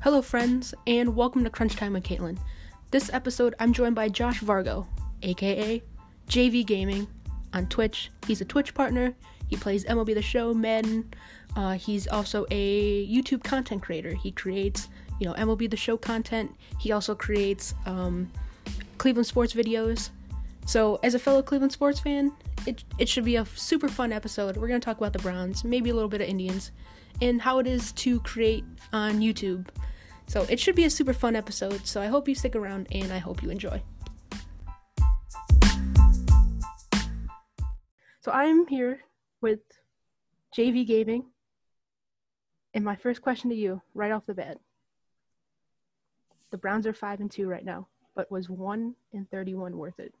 Hello, friends, and welcome to Crunch Time with Caitlin. This episode, I'm joined by Josh Vargo, aka JV Gaming, on Twitch. He's a Twitch partner. He plays MLB The Show, Madden. Uh, he's also a YouTube content creator. He creates, you know, MLB The Show content. He also creates um, Cleveland sports videos. So, as a fellow Cleveland sports fan, it, it should be a super fun episode. We're going to talk about the Browns, maybe a little bit of Indians, and how it is to create on YouTube. So it should be a super fun episode. So I hope you stick around and I hope you enjoy. So I'm here with JV Gaming. And my first question to you, right off the bat. The Browns are 5 and 2 right now, but was 1 and 31 worth it?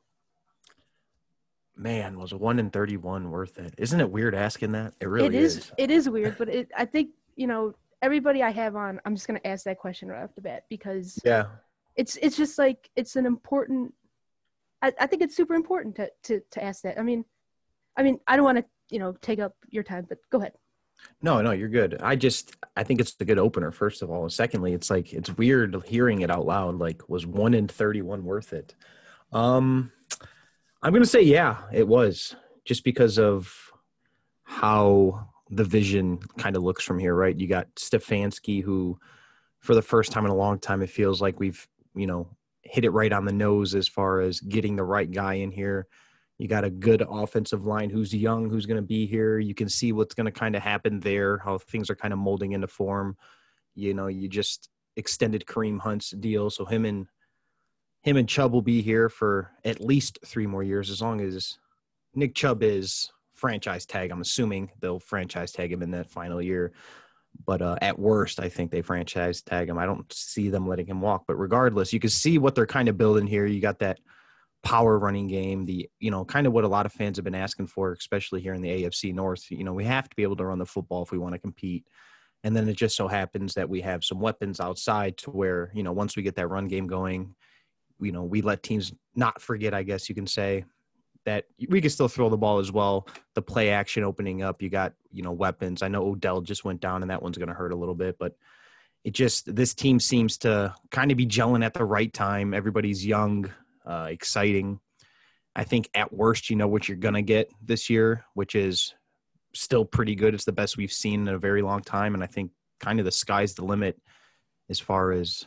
Man, was 1 and 31 worth it? Isn't it weird asking that? It really it is, is. It is weird, but it, I think, you know, everybody I have on, I'm just gonna ask that question right off the bat because Yeah. it's it's just like it's an important. I, I think it's super important to, to to ask that. I mean, I mean, I don't want to you know take up your time, but go ahead. No, no, you're good. I just I think it's a good opener, first of all. And secondly, it's like it's weird hearing it out loud. Like, was one in thirty one worth it? Um I'm gonna say yeah, it was. Just because of how the vision kind of looks from here, right? You got Stefanski, who for the first time in a long time, it feels like we've, you know, hit it right on the nose as far as getting the right guy in here. You got a good offensive line who's young, who's going to be here. You can see what's going to kind of happen there, how things are kind of molding into form. You know, you just extended Kareem Hunt's deal, so him and him and Chubb will be here for at least three more years, as long as Nick Chubb is franchise tag. I'm assuming they'll franchise tag him in that final year. But uh, at worst, I think they franchise tag him. I don't see them letting him walk. But regardless, you can see what they're kind of building here. You got that power running game, the you know, kind of what a lot of fans have been asking for, especially here in the AFC North. You know, we have to be able to run the football if we want to compete. And then it just so happens that we have some weapons outside to where, you know, once we get that run game going, you know, we let teams not forget, I guess you can say, that we can still throw the ball as well. The play action opening up, you got you know weapons. I know Odell just went down, and that one's going to hurt a little bit, but it just this team seems to kind of be gelling at the right time. Everybody's young, uh, exciting. I think at worst, you know what you're going to get this year, which is still pretty good. It's the best we've seen in a very long time, and I think kind of the sky's the limit as far as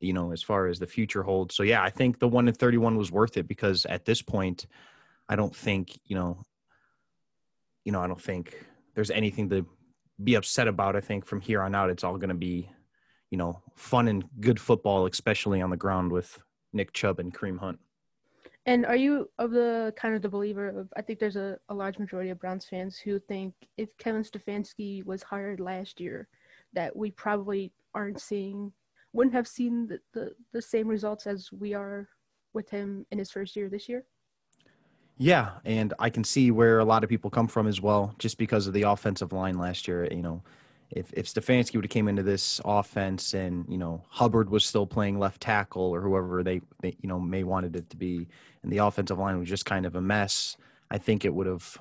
you know as far as the future holds. So yeah, I think the one in 31 was worth it because at this point I don't think, you know, you know, I don't think there's anything to be upset about. I think from here on out, it's all going to be, you know, fun and good football, especially on the ground with Nick Chubb and Kareem Hunt. And are you of the kind of the believer of? I think there's a, a large majority of Browns fans who think if Kevin Stefanski was hired last year, that we probably aren't seeing, wouldn't have seen the, the, the same results as we are with him in his first year this year. Yeah, and I can see where a lot of people come from as well, just because of the offensive line last year. You know, if if Stefanski would have came into this offense and you know Hubbard was still playing left tackle or whoever they, they you know may wanted it to be, and the offensive line was just kind of a mess, I think it would have.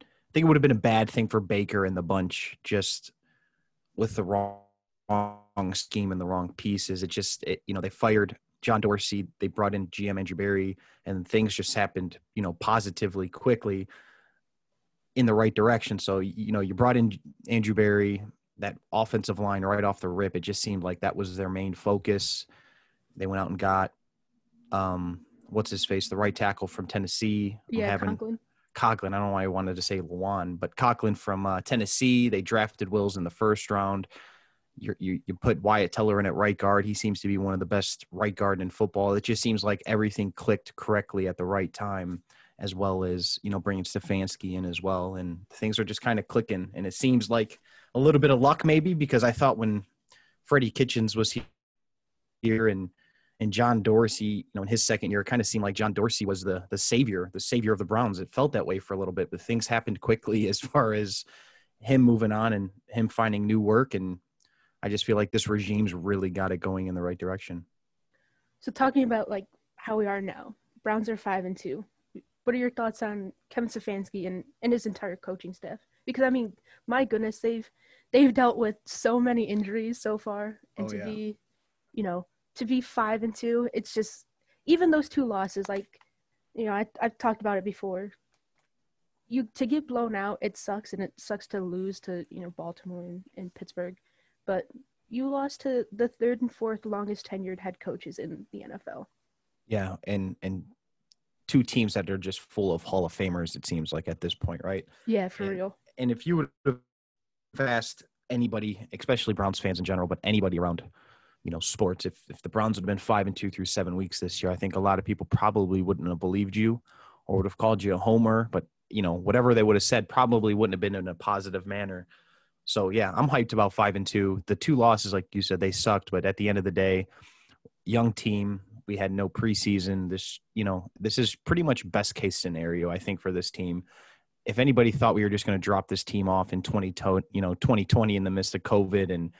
I think it would have been a bad thing for Baker and the bunch just with the wrong, wrong scheme and the wrong pieces. It just it, you know they fired John Dorsey, they brought in GM Andrew Berry, and things just happened, you know, positively quickly in the right direction. So, you know, you brought in Andrew Berry, that offensive line right off the rip. It just seemed like that was their main focus. They went out and got, um, what's his face, the right tackle from Tennessee. Yeah, having, Conklin. Conklin. I don't know why I wanted to say Lewan, but Conklin from uh, Tennessee. They drafted Wills in the first round you you put Wyatt Teller in at right guard. He seems to be one of the best right guard in football. It just seems like everything clicked correctly at the right time, as well as you know bringing Stefanski in as well, and things are just kind of clicking. And it seems like a little bit of luck maybe because I thought when Freddie Kitchens was here and and John Dorsey, you know, in his second year, it kind of seemed like John Dorsey was the the savior, the savior of the Browns. It felt that way for a little bit, but things happened quickly as far as him moving on and him finding new work and I just feel like this regime's really got it going in the right direction. So talking about like how we are now, Browns are five and two. What are your thoughts on Kevin Stefanski and, and his entire coaching staff? because I mean, my goodness, they've they've dealt with so many injuries so far, and Oh, to yeah. be, you know, to be five and two, it's just even those two losses, like, you know, I I've talked about it before. You to get blown out, it sucks, and it sucks to lose to you know Baltimore and, and Pittsburgh, but you lost to the third and fourth longest tenured head coaches in the NFL. Yeah, and and two teams that are just full of Hall of Famers. It seems like at this point, right? Yeah, for Yeah. real. And if you would have asked anybody, especially Browns fans in general, but anybody around, you know, sports, if if the Browns had been five and two through seven weeks this year, I think a lot of people probably wouldn't have believed you, or would have called you a homer. But you know, whatever they would have said, probably wouldn't have been in a positive manner. So yeah, I'm hyped about five and two. The two losses, like you said, they sucked, but at the end of the day, young team. We had no preseason. This, you know, this is pretty much best case scenario, I think, for this team. If anybody thought we were just going to drop this team off in 20, to- you know, 2020 in the midst of COVID and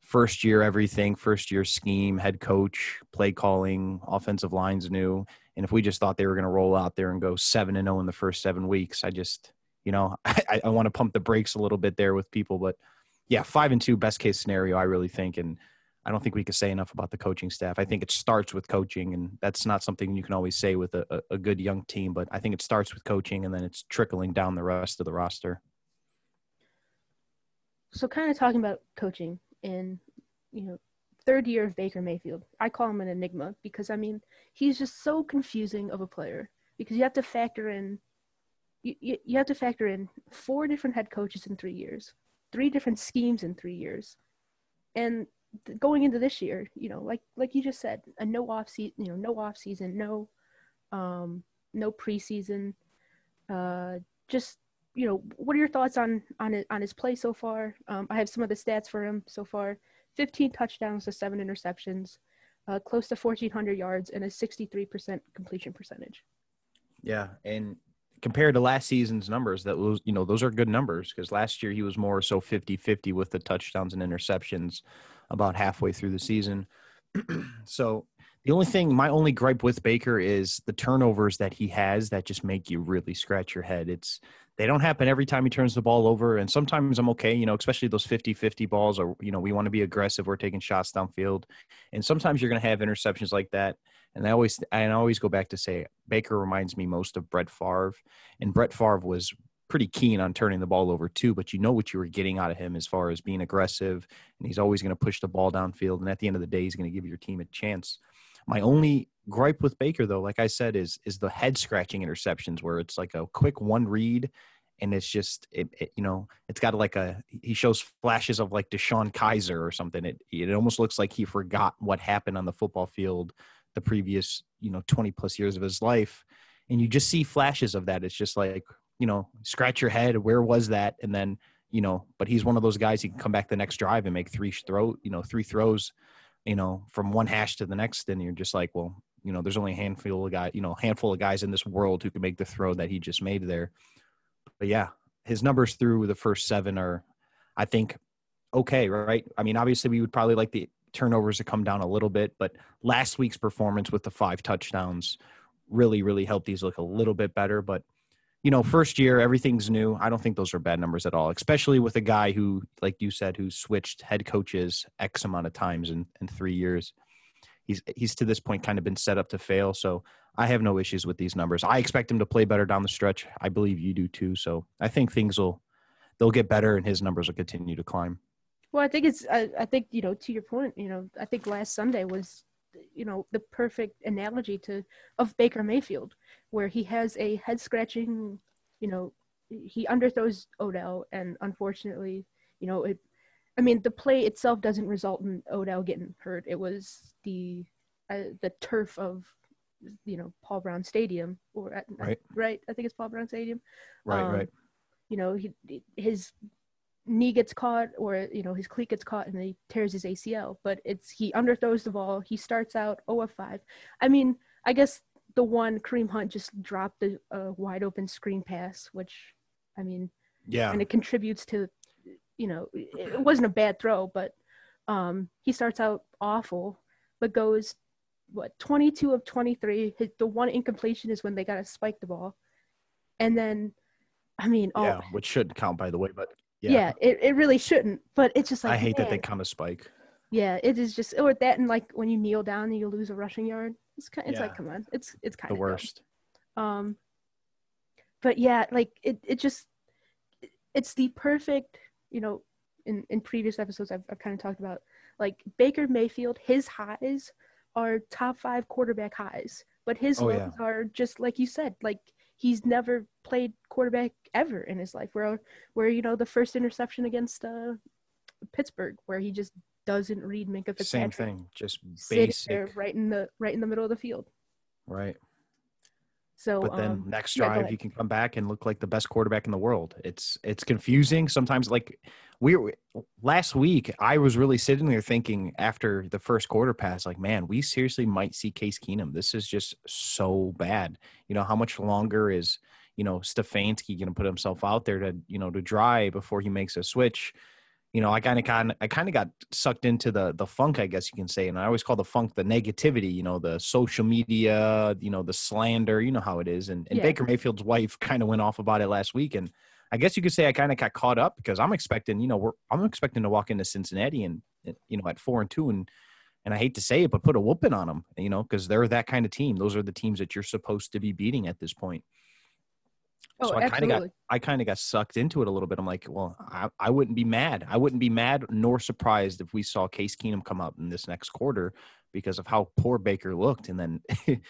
first year everything, first year scheme, head coach, play calling, offensive lines new, and if we just thought they were going to roll out there and go seven and zero in the first seven weeks, I just, you know, I, I want to pump the brakes a little bit there with people, but yeah, five and two, best case scenario, I really think, and I don't think we can say enough about the coaching staff. I think it starts with coaching, and that's not something you can always say with a, a, a good young team. But I think it starts with coaching, and then it's trickling down the rest of the roster. So kind of talking about coaching in, you know, third year of Baker Mayfield. I call him an enigma because I mean, he's just so confusing of a player because you have to factor in you, you, have to factor in four different head coaches in 3 years, three different schemes in 3 years. And th- going into this year, you know, like like you just said, a no off season, you know, no off season, no um no preseason uh just you know, what are your thoughts on on it, on his play so far? Um, I have some of the stats for him so far: 15 touchdowns to seven interceptions, uh, close to 1,400 yards, and a 63% completion percentage. Yeah, and compared to last season's numbers, that was you know those are good numbers because last year he was more so 50-50 with the touchdowns and interceptions about halfway through the season. so the only thing, my only gripe with Baker is the turnovers that he has that just make you really scratch your head. It's they don't happen every time he turns the ball over, and sometimes I'm okay, you know, especially those 50-50 balls, or you know, we want to be aggressive. We're taking shots downfield, and sometimes you're going to have interceptions like that. And I always, I always go back to say Baker reminds me most of Brett Favre, and Brett Favre was pretty keen on turning the ball over too. But you know what you were getting out of him as far as being aggressive, and he's always going to push the ball downfield. And at the end of the day, he's going to give your team a chance. My only gripe with Baker, though, like I said, is is the head scratching interceptions where it's like a quick one read. And it's just, it, it, you know, it's got like a. He shows flashes of like DeShone Kizer or something. It it almost looks like he forgot what happened on the football field the previous you know 20 plus years of his life and you just see flashes of that. It's just like you know scratch your head where was that? And then you know but he's one of those guys he can come back the next drive and make three throw you know three throws you know from one hash to the next. And you're just like well you know there's only a handful of guys you know handful of guys in this world who can make the throw that he just made there. But yeah his numbers through the first seven are i think okay right? I mean obviously we would probably like the turnovers to come down a little bit, but last week's performance with the five touchdowns really, really helped these look a little bit better. But you know, first year, everything's new. I don't think those are bad numbers at all, especially with a guy who, like you said, who switched head coaches X amount of times in, in three years. He's he's to this point kind of been set up to fail. So I have no issues with these numbers. I expect him to play better down the stretch. I believe you do too. So I think things will they'll get better and his numbers will continue to climb. Well, I think it's. I, I think you know, to your point, you know, I think last Sunday was, you know, the perfect analogy to of Baker Mayfield, where he has a head scratching, you know, he underthrows Odell, and unfortunately, you know, it. I mean, the play itself doesn't result in Odell getting hurt. It was the, uh, the turf of, you know, Paul Brown Stadium, or at, Right. right. I think it's Paul Brown Stadium. Right, Um, right. You know, he his knee gets caught or you know his cleat gets caught and he tears his ACL. But it's he underthrows the ball. He starts out 0 of 5. I mean, I guess the one Kareem Hunt just dropped a, a wide open screen pass, which I mean, Yeah. and it contributes to, you know, it it wasn't a bad throw, but um, he starts out awful, but goes what 22 of 23. His, the one incompletion is when they got to spike the ball, and then I mean, oh, Yeah, which shouldn't count by the way, but yeah, yeah, it, it really shouldn't. But it's just like I hate that they kind of spike. Yeah, it is just or that and like when you kneel down and you lose a rushing yard. It's kind. It's Yeah. like come on, it's it's kind The of the worst. Um, but yeah, like it, it just, it's the perfect, you know, in, in previous episodes I've, I've kind of talked about, like Baker Mayfield, his highs are top five quarterback highs, but his Oh, lows yeah. are just like you said, like he's never played quarterback ever in his life. Where, where you know the first interception against uh, Pittsburgh, where he just doesn't read Minkah Fitzpatrick. Same thing, just sitting there basic, right in the right in the middle of the field. right? So, But then um, next drive, ahead. you can come back and look like the best quarterback in the world. It's it's confusing sometimes. Like we were last week, I was really sitting there thinking after the first quarter pass, like, man, we seriously might see Case Keenum. This is just so bad. You know, how much longer is you know Stefanski going to put himself out there to you know to dry before he makes a switch? You know, I kind of kind I kind of got sucked into the the funk, I guess you can say, and I always call the funk the negativity. You know, the social media, you know, the slander. You know how it is, and, and Yeah. Baker Mayfield's wife kind of went off about it last week, and I guess you could say I kind of got caught up because I'm expecting, you know, we're I'm expecting to walk into Cincinnati and you know at four and two and and I hate to say it, but put a whooping on them, you know, because they're that kind of team. Those are the teams that you're supposed to be beating at this point. Oh, so I kind of got. I kind of got sucked into it a little bit. I'm like, well, I, I wouldn't be mad. I wouldn't be mad nor surprised if we saw Case Keenum come up in this next quarter because of how poor Baker looked. And then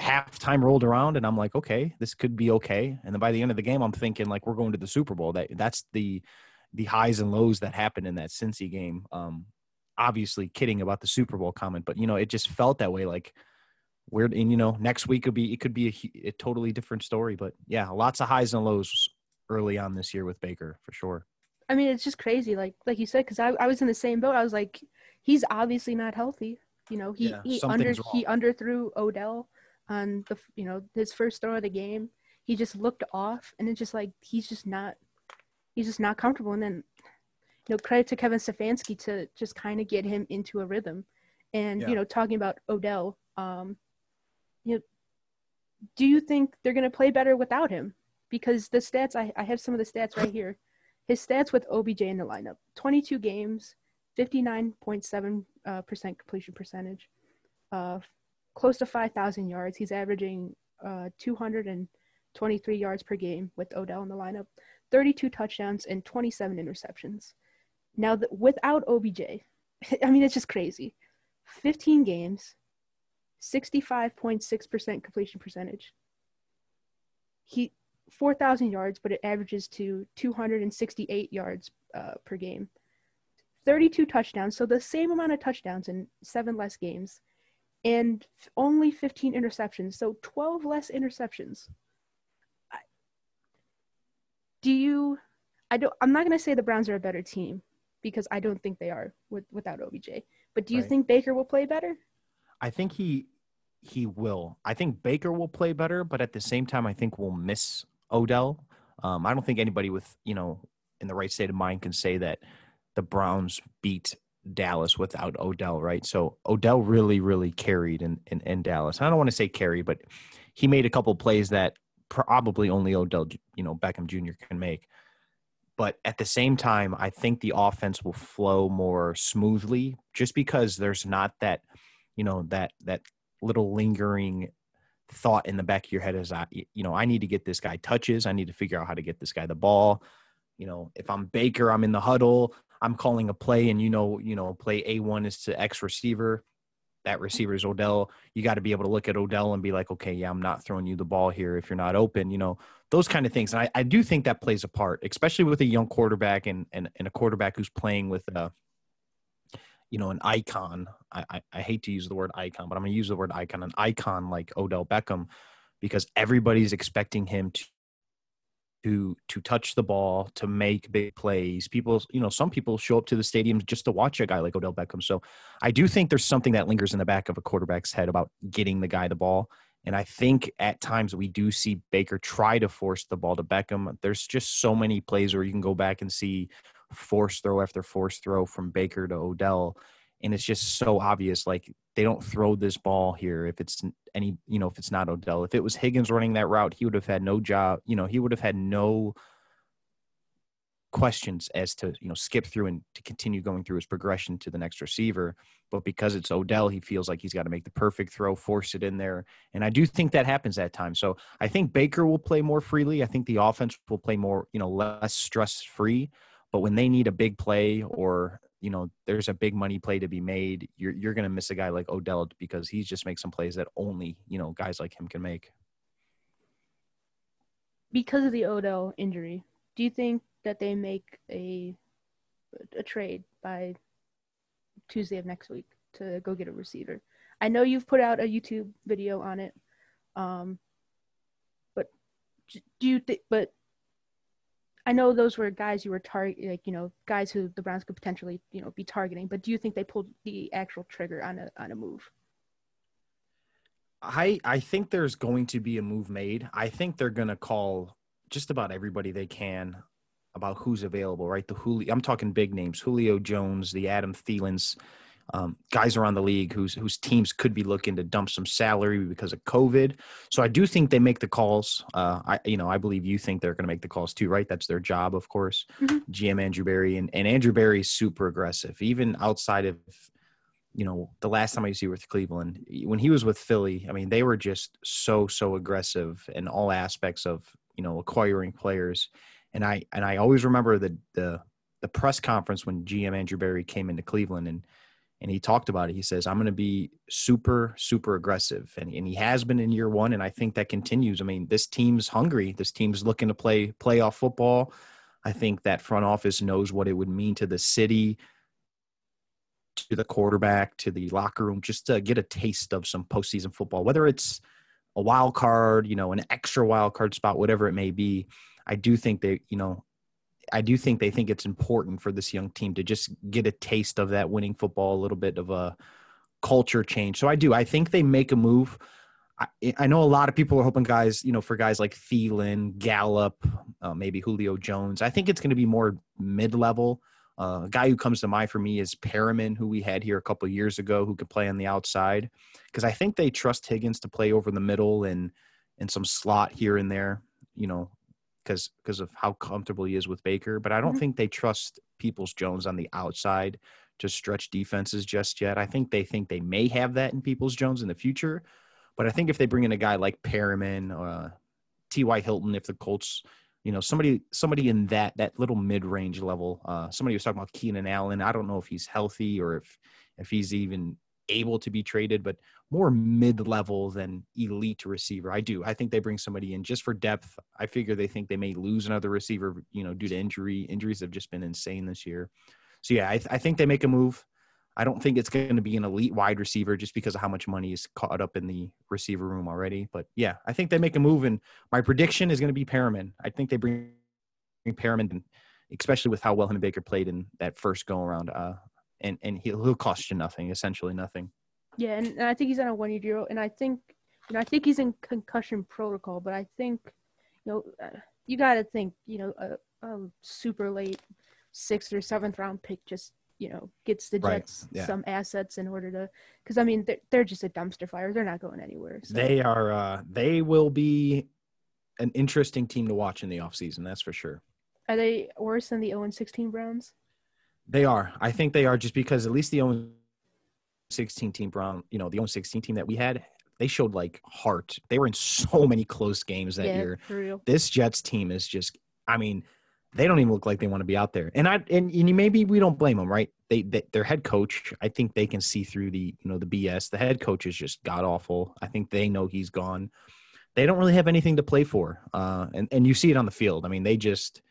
halftime rolled around, and I'm like, okay, this could be okay. And then by the end of the game, I'm thinking like we're going to the Super Bowl. That that's the the highs and lows that happened in that Cincy game. Um, obviously kidding about the Super Bowl comment, but you know, it just felt that way. Like weird, and you know, next week could be it could be a, a totally different story. But yeah, lots of highs and lows early on this year with Baker for sure. I mean, it's just crazy, like like you said, because I, I was in the same boat. I was like, he's obviously not healthy. You know, he Yeah, he under something's he underthrew Odell on the you know his first throw of the game. He just looked off, and it's just like he's just not he's just not comfortable. And then you know, credit to Kevin Stefanski to just kind of get him into a rhythm. And Yeah. you know, talking about Odell, um, do you think they're gonna play better without him? Because the stats I, I have some of the stats right here. His stats with OBJ in the lineup: 22 games, 59.7 uh, percent completion percentage, uh, close to 5,000 yards. He's averaging uh, 223 yards per game with Odell in the lineup, 32 touchdowns and 27 interceptions. Now, the, without OBJ, I mean, it's just crazy. 15 games, 65.6% completion percentage. He 4,000 yards, but it averages to 268 yards uh, per game. 32 touchdowns, so the same amount of touchdowns in seven less games, and only 15 interceptions, so 12 less interceptions. I, do you? I don't. I'm not gonna say the Browns are a better team because I don't think they are with without OBJ. But do you Right. think Baker will play better? I think he he will. I think Baker will play better, but at the same time, I think we'll miss Odell. Um, I don't think anybody with you know in the right state of mind can say that the Browns beat Dallas without Odell, right? So Odell really, really carried in in, in Dallas. I don't want to say carry, but he made a couple plays that probably only Odell, you know, Beckham Jr. can make. But at the same time, I think the offense will flow more smoothly just because there's not that you know that that little lingering thought in the back of your head is I you know I need to get this guy touches. I need to figure out how to get this guy the ball. You know if I'm Baker I'm in the huddle. I'm calling a play and you know you know play A1 is to X receiver. That receiver is Odell. You got to be able to look at Odell and be like okay yeah I'm not throwing you the ball here if you're not open you know those kind of things. And I, I do think that plays a part especially with a young quarterback and and, and a quarterback who's playing with a you know, an icon. I, I, I hate to use the word icon, but I'm going to use the word icon, an icon like Odell Beckham, because everybody's expecting him to to to touch the ball, to make big plays. People, you know, some people show up to the stadium just to watch a guy like Odell Beckham. So I do think there's something that lingers in the back of a quarterback's head about getting the guy the ball. And I think at times we do see Baker try to force the ball to Beckham. There's just so many plays where you can go back and see force throw after force throw from Baker to Odell. and it's just so obvious. Like they don't throw this ball here if it's any, you know, if it's not Odell. If it was Higgins running that route, he would have had no job. You know, he would have had no questions as to you know skip through and to continue going through his progression to the next receiver but because it's odell he feels like he's got to make the perfect throw force it in there and i do think that happens at times so i think baker will play more freely i think the offense will play more you know less stress free but when they need a big play or you know there's a big money play to be made you're you're going to miss a guy like odell because he just makes some plays that only you know guys like him can make because of the odell injury do you think that they make a a trade by Tuesday of next week to go get a receiver. I know you've put out a YouTube video on it, um, but do you think? But I know those were guys you were target, like you know, guys who the Browns could potentially you know be targeting. But do you think they pulled the actual trigger on a on a move? I I think there's going to be a move made. I think they're going to call just about everybody they can about who's available, right? The Julio, I'm talking big names, Julio Jones, the Adam Thielens, um, guys around the league whose whose teams could be looking to dump some salary because of COVID. So I do think they make the calls. Uh, I you know I believe you think they're going to make the calls too, right? That's their job, of course. Mm-hmm. GM Andrew Berry and and Andrew is super aggressive, even outside of you know the last time I here with Cleveland when he was with Philly. I mean they were just so so aggressive in all aspects of you know acquiring players and I and I always remember the the the press conference when GM Andrew Berry came into Cleveland and and he talked about it. He says, "I'm going to be super super aggressive," and and he has been in year one, and I think that continues. I mean, this team's hungry. This team's looking to play playoff football. I think that front office knows what it would mean to the city, to the quarterback, to the locker room, just to get a taste of some postseason football, whether it's a wild card, you know, an extra wild card spot, whatever it may be. I do think they, you know, I do think they think it's important for this young team to just get a taste of that winning football, a little bit of a culture change. So I do. I think they make a move. I, I know a lot of people are hoping guys, you know, for guys like Thielen, Gallup, uh, maybe Julio Jones. I think it's going to be more mid-level. Uh, a guy who comes to mind for me is Perriman, who we had here a couple years ago, who could play on the outside, because I think they trust Higgins to play over the middle and and some slot here and there. You know, because because of how comfortable he is with Baker. But I don't mm-hmm. think they trust Peoples Jones on the outside to stretch defenses just yet. I think they think they may have that in Peoples Jones in the future. But I think if they bring in a guy like Perriman, uh, T.Y. Hilton, if the Colts, you know, somebody somebody in that that little mid range level, uh, somebody was talking about Keenan Allen. I don't know if he's healthy or if if he's even able to be traded, but more mid level than elite receiver. I do. I think they bring somebody in just for depth. I figure they think they may lose another receiver, you know, due to injury. Injuries have just been insane this year. So yeah, I, th- I think they make a move. I don't think it's going to be an elite wide receiver just because of how much money is caught up in the receiver room already. But yeah, I think they make a move, and my prediction is going to be Perriman. I think they bring, Perriman, especially with how well him and Baker played in that first go around. Uh, and and he'll, he'll cost you nothing, essentially nothing. Yeah, and, and I think he's on a one year deal, and I think you know I think he's in concussion protocol, but I think you know uh, you got to think you know a, a, super late sixth or seventh round pick just you know gets the Jets right. yeah. some assets in order to because I mean they're, they're just a dumpster fire. They're not going anywhere. So. They are. uh They will be an interesting team to watch in the offseason, that's for sure. Are they worse than the 0 16 Browns? They are. I think they are just because at least the 0 16 team Brown, you know, the 0 16 team that we had, they showed like heart. They were in so many close games that yeah, year. This Jets team is just, I mean, they don't even look like they want to be out there. And I and, and maybe we don't blame them, right? They, they their head coach, I think they can see through the you know the BS. The head coach is just god awful. I think they know he's gone. They don't really have anything to play for, uh, and and you see it on the field. I mean, they just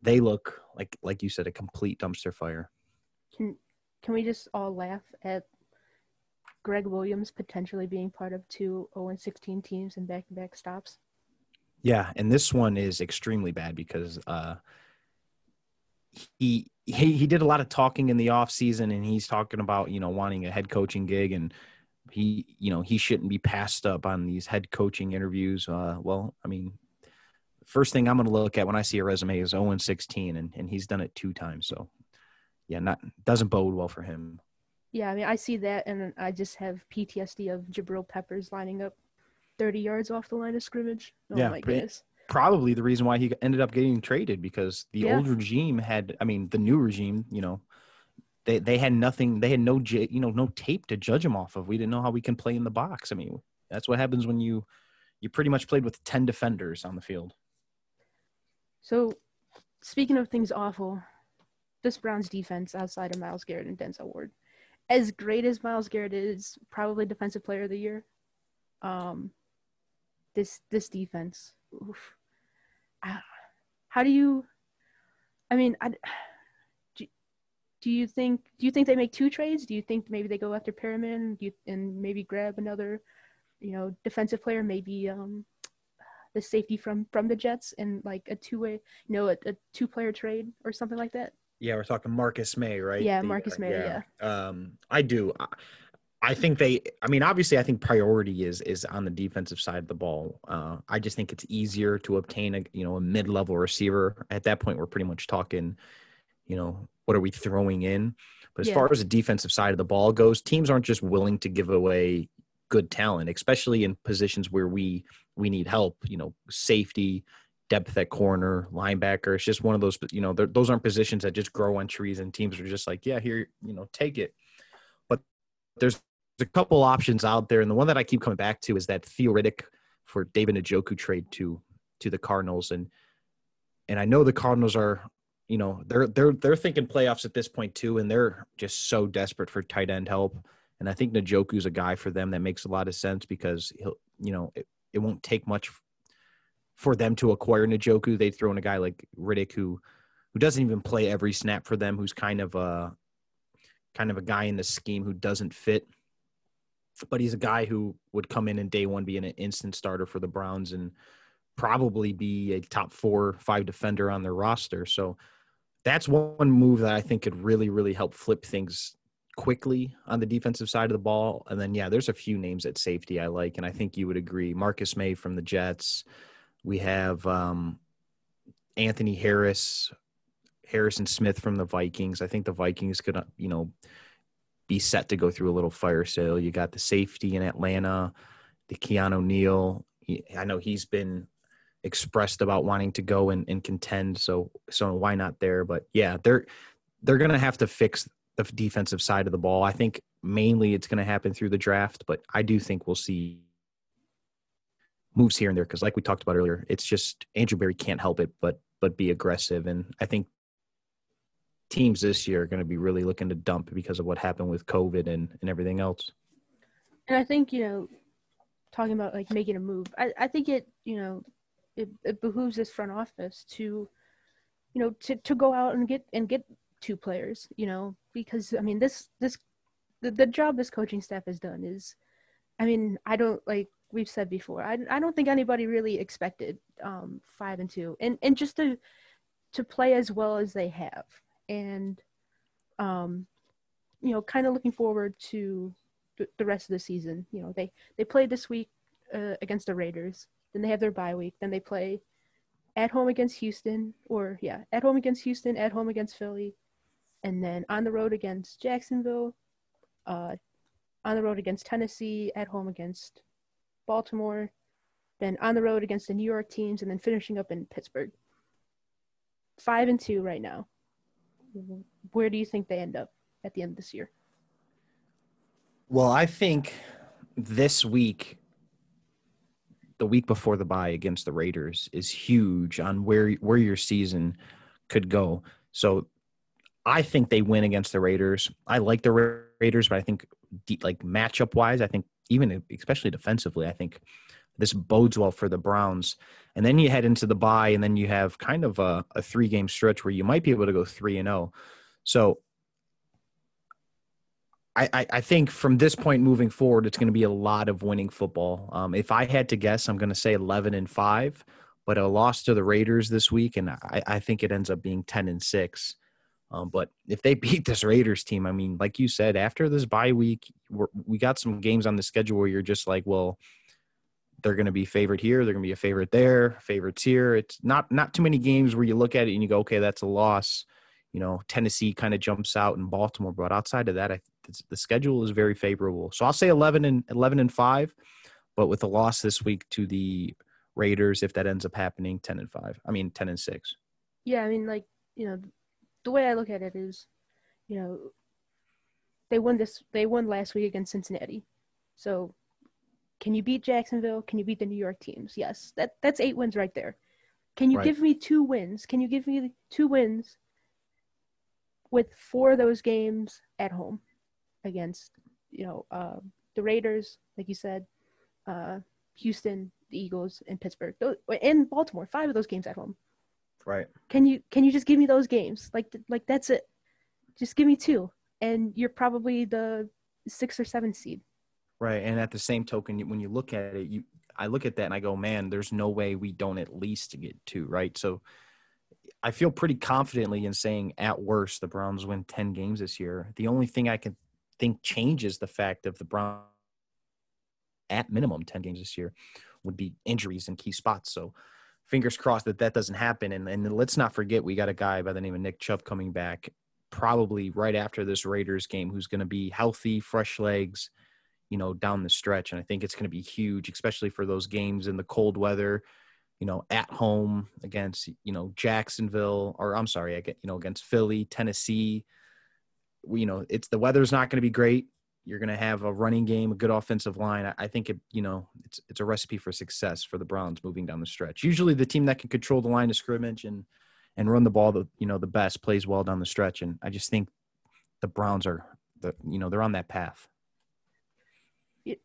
they look like like you said a complete dumpster fire. Can can we just all laugh at Gregg Williams potentially being part of two 0 16 teams and back to back stops? Yeah, and this one is extremely bad because uh, he he he did a lot of talking in the off season, and he's talking about you know wanting a head coaching gig, and he you know he shouldn't be passed up on these head coaching interviews. Uh, well, I mean, first thing I'm going to look at when I see a resume is 0 16, and, and he's done it two times. So, yeah, not doesn't bode well for him. Yeah, I mean, I see that, and I just have PTSD of Jabril Peppers lining up 30 yards off the line of scrimmage. Oh Yeah, my goodness. Probably the reason why he ended up getting traded because the Yeah. old regime had, I mean, the new regime, you know, they they had nothing, they had no, j- you know, no tape to judge him off of. We didn't know how we can play in the box. I mean, that's what happens when you you pretty much played with 10 defenders on the field. So, speaking of things awful, this Browns defense outside of Myles Garrett and Denzel Ward, as great as Myles Garrett is, probably defensive player of the year. Um, this this defense, oof. I- how do you? I mean, I, do, do you think do you think they make two trades? Do you think maybe they go after Perriman you, and maybe grab another, you know, defensive player, maybe um, the safety from from the Jets and like a two way, you know, a, a two player trade or something like that? Yeah, we're talking Marcus Maye, right? Yeah, The, Marcus uh, Maye, Um, I do. I, I think they. I mean, obviously, I think priority is is on the defensive side of the ball. Uh, I just think it's easier to obtain a you know a mid level receiver. At that point, we're pretty much talking, you know, what are we throwing in? But as Yeah. far as the defensive side of the ball goes, teams aren't just willing to give away good talent, especially in positions where we we need help. You know, safety, depth at corner, linebacker. It's just one of those. You know, those aren't positions that just grow on trees, and teams are just like, yeah, here, you know, take it. But there's a couple options out there, and the one that I keep coming back to is that theoretic for David Njoku trade to to the Cardinals, and and I know the Cardinals are, you know, they're they're they're thinking playoffs at this point too, and they're just so desperate for tight end help. And I think Njoku's a guy for them that makes a lot of sense because he'll, you know, it, won't take much for them to acquire Njoku. They throw in a guy like Riddick who who doesn't even play every snap for them, who's kind of a kind of a guy in the scheme who doesn't fit. But he's a guy who would come in and day one be an instant starter for the Browns and probably be a top four, five defender on their roster. So that's one move that I think could really, really help flip things quickly on the defensive side of the ball. And then, yeah, there's a few names at safety I like, and I think you would agree. Marcus Maye from the Jets. We have um, Anthony Harris, Harrison Smith from the Vikings. I think the Vikings could, uh, you know, be set to go through a little fire sale. You got the safety in Atlanta, the Keanu Neal. I know he's been expressed about wanting to go and, and contend. So so why not there? But yeah, they're they're gonna have to fix the defensive side of the ball. I think mainly it's gonna happen through the draft, but I do think we'll see moves here and there because like we talked about earlier, it's just Andrew Berry can't help it but but be aggressive. And I think teams this year are going to be really looking to dump because of what happened with COVID and, and everything else. And I think, you know, talking about like making a move, I, I think it, you know, it, it behooves this front office to, you know, to, to go out and get and get two players, you know, because I mean this this the, the job this coaching staff has done is I mean, I don't like we've said before, I, I don't think anybody really expected um five and two. And and just to to play as well as they have. And um you know, kind of looking forward to th- the rest of the season. You know, they they played this week uh, against the Raiders. Then they have their bye week. Then they play at home against Houston, or yeah, at home against Houston, at home against Philly, and then on the road against Jacksonville, uh, on the road against Tennessee, at home against Baltimore, then on the road against the New York teams, and then finishing up in Pittsburgh. Five and two right now. Where do you think they end up at the end of this year? Well, I think this week, the week before the bye against the Raiders, is huge on where where your season could go. So, I think they win against the Raiders. I like the Raiders, but I think like matchup wise, I think even especially defensively, I think this bodes well for the Browns. And then you head into the bye, and then you have kind of a, a three game stretch where you might be able to go three and zero. So I, I, I think from this point moving forward, it's going to be a lot of winning football. Um, if I had to guess, I'm going to say 11 and five, but a loss to the Raiders this week, and I, I think it ends up being 10 and six. Um, but if they beat this Raiders team, I mean, like you said, after this bye week, we got some games on the schedule where you're just like, well, they're going to be favorite here, they're going to be a favorite there, favorites here. It's not not too many games where you look at it and you go, okay, that's a loss. You know, Tennessee kind of jumps out in Baltimore, but outside of that, I, the schedule is very favorable. So I'll say 11 and 11 and five, but with a loss this week to the Raiders, if that ends up happening, 10 and five. I mean, 10 and six. Yeah, I mean, like you know, the way I look at it is, you know, they won this. They won last week against Cincinnati. So, can you beat Jacksonville? Can you beat the New York teams? Yes, that that's eight wins right there. Can you right. give me two wins? Can you give me two wins with four of those games at home against you know uh, the Raiders, like you said, uh, Houston, the Eagles, and Pittsburgh, and Baltimore. Five of those games at home. Right. Can you can you just give me those games? Like like that's it. Just give me two, and you're probably the six or seven seed. Right, and at the same token, when you look at it, you I look at that and I go, man, there's no way we don't at least get two, right? So I feel pretty confidently in saying at worst the Browns win 10 games this year. The only thing I can think changes the fact of the Browns at minimum 10 games this year would be injuries in key spots. So fingers crossed that that doesn't happen. And, and let's not forget, we got a guy by the name of Nick Chubb coming back probably right after this Raiders game who's going to be healthy, fresh legs, you know, down the stretch. And I think it's going to be huge, especially for those games in the cold weather, you know, at home against, you know, Jacksonville, or I'm sorry, I get, you know, against Philly, Tennessee. You know, it's the weather's not going to be great. You're going to have a running game, a good offensive line. I think it, you know, it's it's a recipe for success for the Browns moving down the stretch. Usually, the team that can control the line of scrimmage and and run the ball, the you know, the best plays well down the stretch. And I just think the Browns are the you know they're on that path.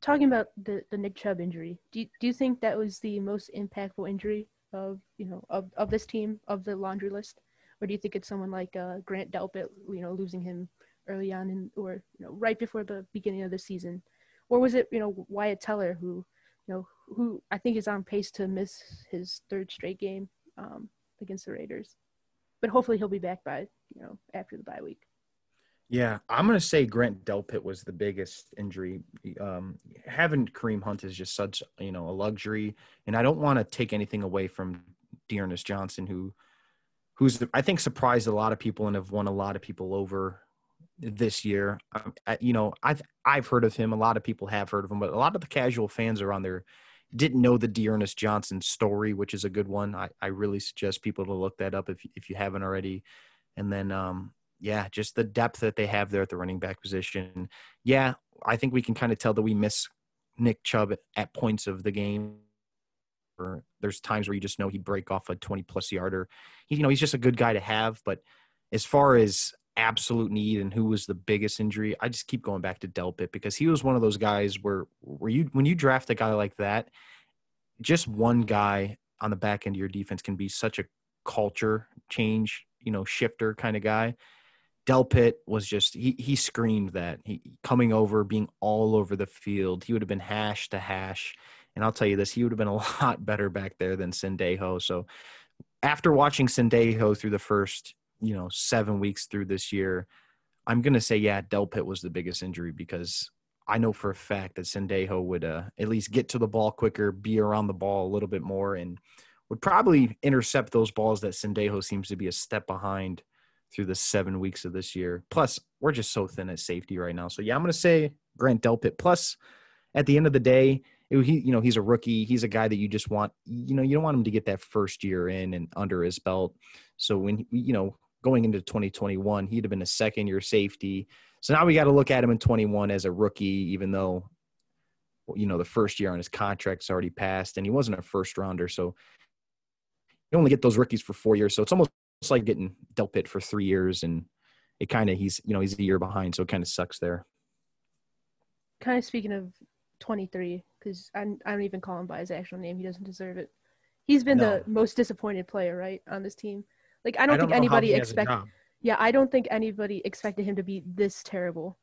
Talking about the the Nick Chubb injury, do you, do you think that was the most impactful injury of you know of, of this team of the laundry list, or do you think it's someone like uh, Grant Delpit, you know, losing him early on in, or you know right before the beginning of the season, or was it you know Wyatt Teller who you know who I think is on pace to miss his third straight game um, against the Raiders, but hopefully he'll be back by you know after the bye week. Yeah, I'm gonna say Grant Delpit was the biggest injury. Um, having Kareem Hunt is just such you know a luxury, and I don't want to take anything away from D'Ernest Johnson, who who's I think surprised a lot of people and have won a lot of people over this year. Um, you know, I've I've heard of him. A lot of people have heard of him, but a lot of the casual fans around there didn't know the D'Ernest Johnson story, which is a good one. I, I really suggest people to look that up if if you haven't already. And then, um, yeah, just the depth that they have there at the running back position. Yeah, I think we can kind of tell that we miss Nick Chubb at points of the game. Or there's times where you just know he'd break off a 20 plus yarder. He, you know, he's just a good guy to have. But as far as absolute need and who was the biggest injury, I just keep going back to Delpit because he was one of those guys where where you when you draft a guy like that, just one guy on the back end of your defense can be such a culture change, you know, shifter kind of guy. Delpit was just he he screamed that he coming over, being all over the field. He would have been hash to hash, and I'll tell you this, he would have been a lot better back there than Sendejo. So after watching Sendejo through the first you know seven weeks through this year, I'm gonna say yeah, Delpit was the biggest injury because I know for a fact that Sendejo would uh, at least get to the ball quicker, be around the ball a little bit more, and would probably intercept those balls that Sendejo seems to be a step behind through the seven weeks of this year. Plus, we're just so thin at safety right now. So yeah, I'm gonna say Grant Delpit. Plus, at the end of the day, it, he you know he's a rookie. He's a guy that you just want you know you don't want him to get that first year in and under his belt. So when you know going into 2021, he'd have been a second year safety. So now we got to look at him in 21 as a rookie, even though, you know, the first year on his contract's already passed and he wasn't a first rounder. So you only get those rookies for four years. So it's almost like getting Del Delpit for three years and it kind of, he's, you know, he's a year behind. So it kind of sucks there. Kind of speaking of 23, because I, I don't even call him by his actual name. He doesn't deserve it. He's been no. the most disappointed player, right, on this team. Like I don't, I don't think anybody expected. Yeah, I don't think anybody expected him to be this terrible.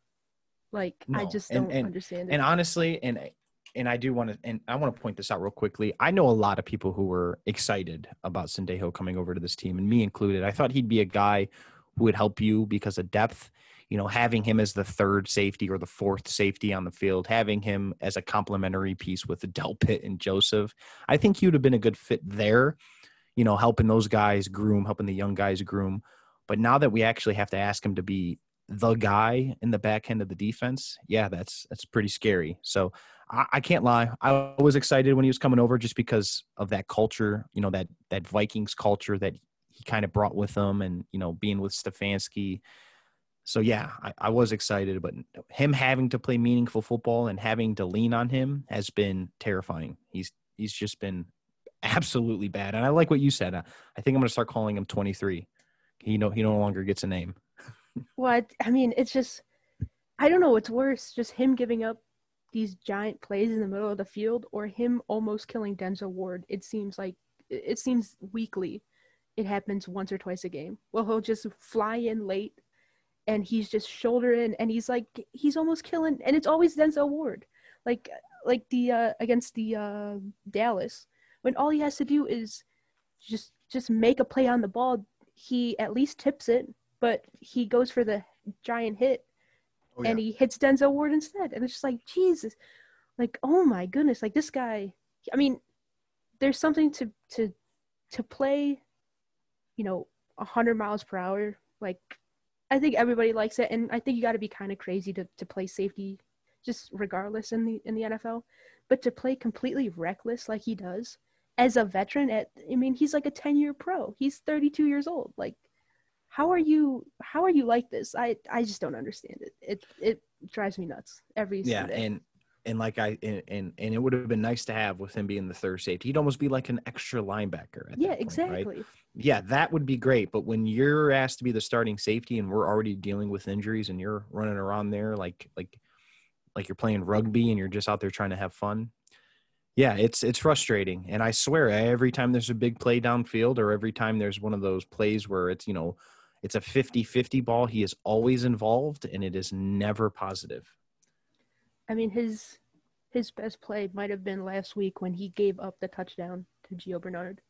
Like no. I just don't and, and, understand it. And honestly, and and I do want to, and I want to point this out real quickly. I know a lot of people who were excited about Sendejo coming over to this team, and me included. I thought he'd be a guy who would help you because of depth. You know, having him as the third safety or the fourth safety on the field, having him as a complementary piece with Delpit and Joseph, I think he would have been a good fit there you know, helping those guys groom, helping the young guys groom. But now that we actually have to ask him to be the guy in the back end of the defense, yeah, that's that's pretty scary. So I, I, can't lie, I was excited when he was coming over just because of that culture, you know, that that Vikings culture that he kind of brought with him, and you know, being with Stefanski. So yeah, I, I was excited, but him having to play meaningful football and having to lean on him has been terrifying. He's he's just been absolutely bad. And I like what you said. I, I think I'm going to start calling him 23. He no he no longer gets a name. What I mean, it's just I don't know what's worse, just him giving up these giant plays in the middle of the field or him almost killing Denzel Ward. It seems like it seems weekly. It happens once or twice a game. Well, he'll just fly in late and he's just shouldering and he's like he's almost killing and it's always Denzel Ward. Like like the uh against the uh Dallas when all he has to do is just just make a play on the ball he at least tips it but he goes for the giant hit oh, yeah. and he hits denzel ward instead. And it's just like jesus like oh my goodness like this guy i mean there's something to to to play you know 100 miles per hour. Like i think everybody likes it and i think you got to be kind of crazy to, to play safety just regardless in the in the nfl but to play completely reckless like he does as a veteran at i mean he's like a 10 year pro. He's 32 years old. Like how are you how are you like this? I i just don't understand it. It it drives me nuts every yeah Sunday. and and like i and, and and it would have been nice to have with him being the third safety. He'd almost be like an extra linebacker yeah point, exactly. Right? yeah that would be great. But when you're asked to be the starting safety and we're already dealing with injuries and you're running around there like like like you're playing rugby and you're just out there trying to have fun yeah, it's it's frustrating, and I swear eh, every time there's a big play downfield, or every time there's one of those plays where it's you know it's a 50-50 ball, he is always involved, and it is never positive. I mean, his his best play might have been last week when he gave up the touchdown to Gio Bernard.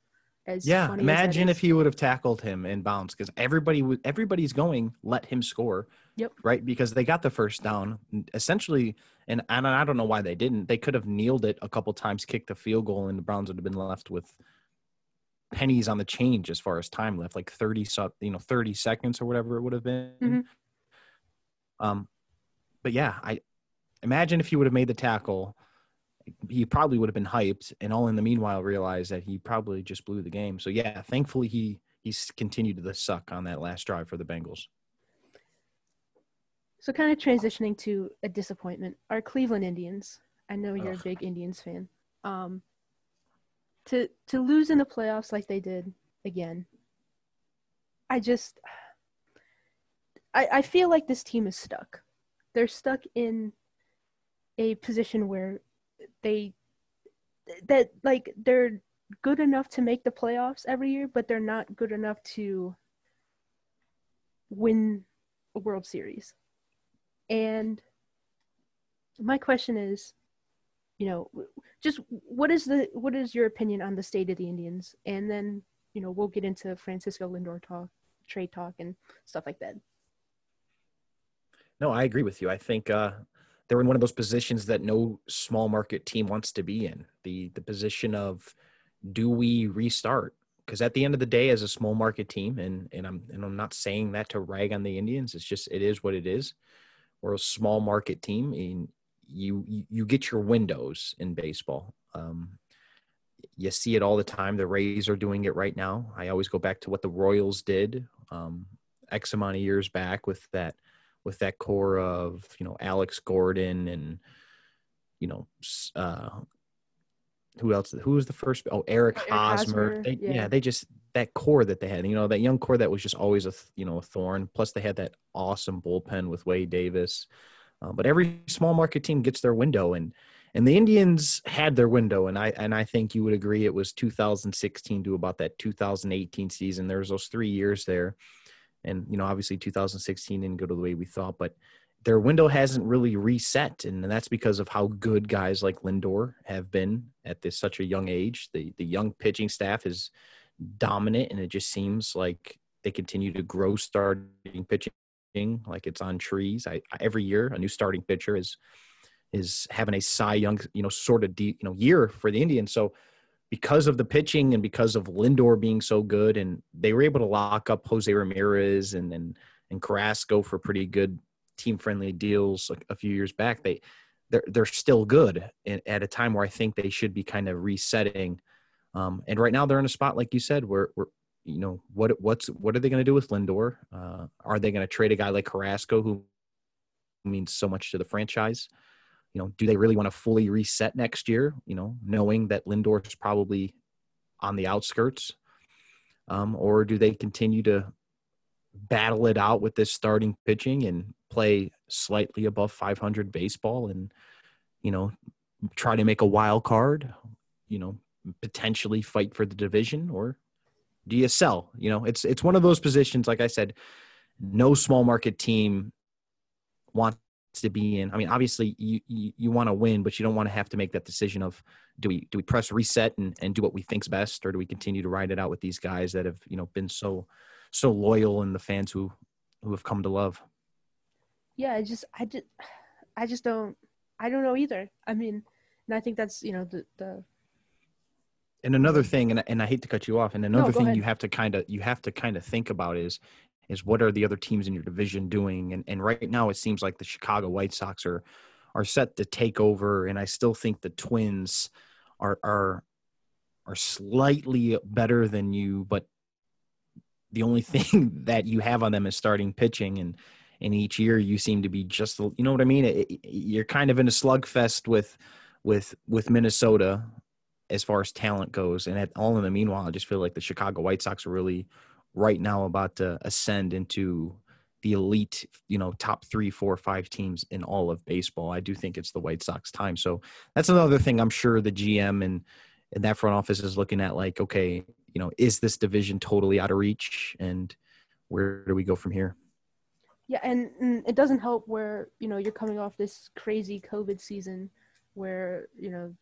As yeah, imagine if he would have tackled him in bounds because everybody everybody's going let him score. Yep. Right, because they got the first down essentially, and and I don't know why they didn't. They could have kneeled it a couple times, kicked the field goal, and the Browns would have been left with pennies on the change as far as time left, like thirty, you know, thirty seconds or whatever it would have been. Mm-hmm. Um, but yeah, I imagine if he would have made the tackle he probably would have been hyped and all in the meanwhile realized that he probably just blew the game. So yeah, thankfully he he's continued to suck on that last drive for the Bengals. So kind of transitioning to a disappointment. Our Cleveland Indians. I know you're Ugh. a big Indians fan. Um to to lose in the playoffs like they did again. I just I I feel like this team is stuck. They're stuck in a position where they that like they're good enough to make the playoffs every year, but they're not good enough to win a World Series. And my question is, you know, just what is the what is your opinion on the state of the Indians? And then, you know, we'll get into Francisco Lindor talk, trade talk and stuff like that. No, I agree with you. I think uh they're in one of those positions that no small market team wants to be in. The the position of do we restart? Because at the end of the day as a small market team and and I'm and I'm not saying that to rag on the Indians it's just it is what it is. We're a small market team and you you get your windows in baseball. Um, you see it all the time. The Rays are doing it right now. I always go back to what the Royals did um, X amount of years back with that with that core of you know Alex Gordon and you know uh, who else? Who was the first? Oh, Eric, Eric Hosmer. Hosmer they, yeah. yeah. they just that core that they had. You know, that young core that was just always a you know a thorn. Plus, they had that awesome bullpen with Wade Davis. Uh, but every small market team gets their window, and and the Indians had their window, and I and I think you would agree it was 2016 to about that 2018 season. There was those three years there and you know obviously 2016 didn't go to the way we thought but their window hasn't really reset and that's because of how good guys like Lindor have been at this such a young age. The the young pitching staff is dominant and it just seems like they continue to grow starting pitching like it's on trees. I, every year a new starting pitcher is is having a Cy Young you know sort of deep you know year for the Indians. So because of the pitching and because of Lindor being so good, and they were able to lock up Jose Ramirez and and, and Carrasco for pretty good team friendly deals a, a, few years back. They they're they're still good at a time where I think they should be kind of resetting. Um, and right now they're in a spot like you said where where you know what what's what are they going to do with Lindor? Uh, are they going to trade a guy like Carrasco who means so much to the franchise? You know, do they really want to fully reset next year? You know, knowing that Lindor is probably on the outskirts, um, or do they continue to battle it out with this starting pitching and play slightly above 500 baseball and you know try to make a wild card? You know, potentially fight for the division, or do you sell? You know, it's it's one of those positions. Like I said, no small market team wants to be in. I mean, obviously you you, you want to win, but you don't want to have to make that decision of do we do we press reset and, and do what we think's best, or do we continue to ride it out with these guys that have you know been so so loyal and the fans who who have come to love. Yeah, I just I just I just don't I don't know either. I mean, and I think that's you know the the and another thing and, and i hate to cut you off and another no, thing ahead. you have to kind of you have to kind of think about is is what are the other teams in your division doing and and right now it seems like the chicago white sox are are set to take over and i still think the twins are are are slightly better than you but the only thing that you have on them is starting pitching and and each year you seem to be just you know what i mean it, it, you're kind of in a slugfest with with with minnesota as far as talent goes. And at all in the meanwhile, I just feel like the Chicago White Sox are really right now about to ascend into the elite, you know, top three, four, five teams in all of baseball. I do think it's the White Sox time. So that's another thing I'm sure the GM and and that front office is looking at like, okay, you know, is this division totally out of reach? And where do we go from here? Yeah, and, and it doesn't help where, you know, you're coming off this crazy COVID season where, you know,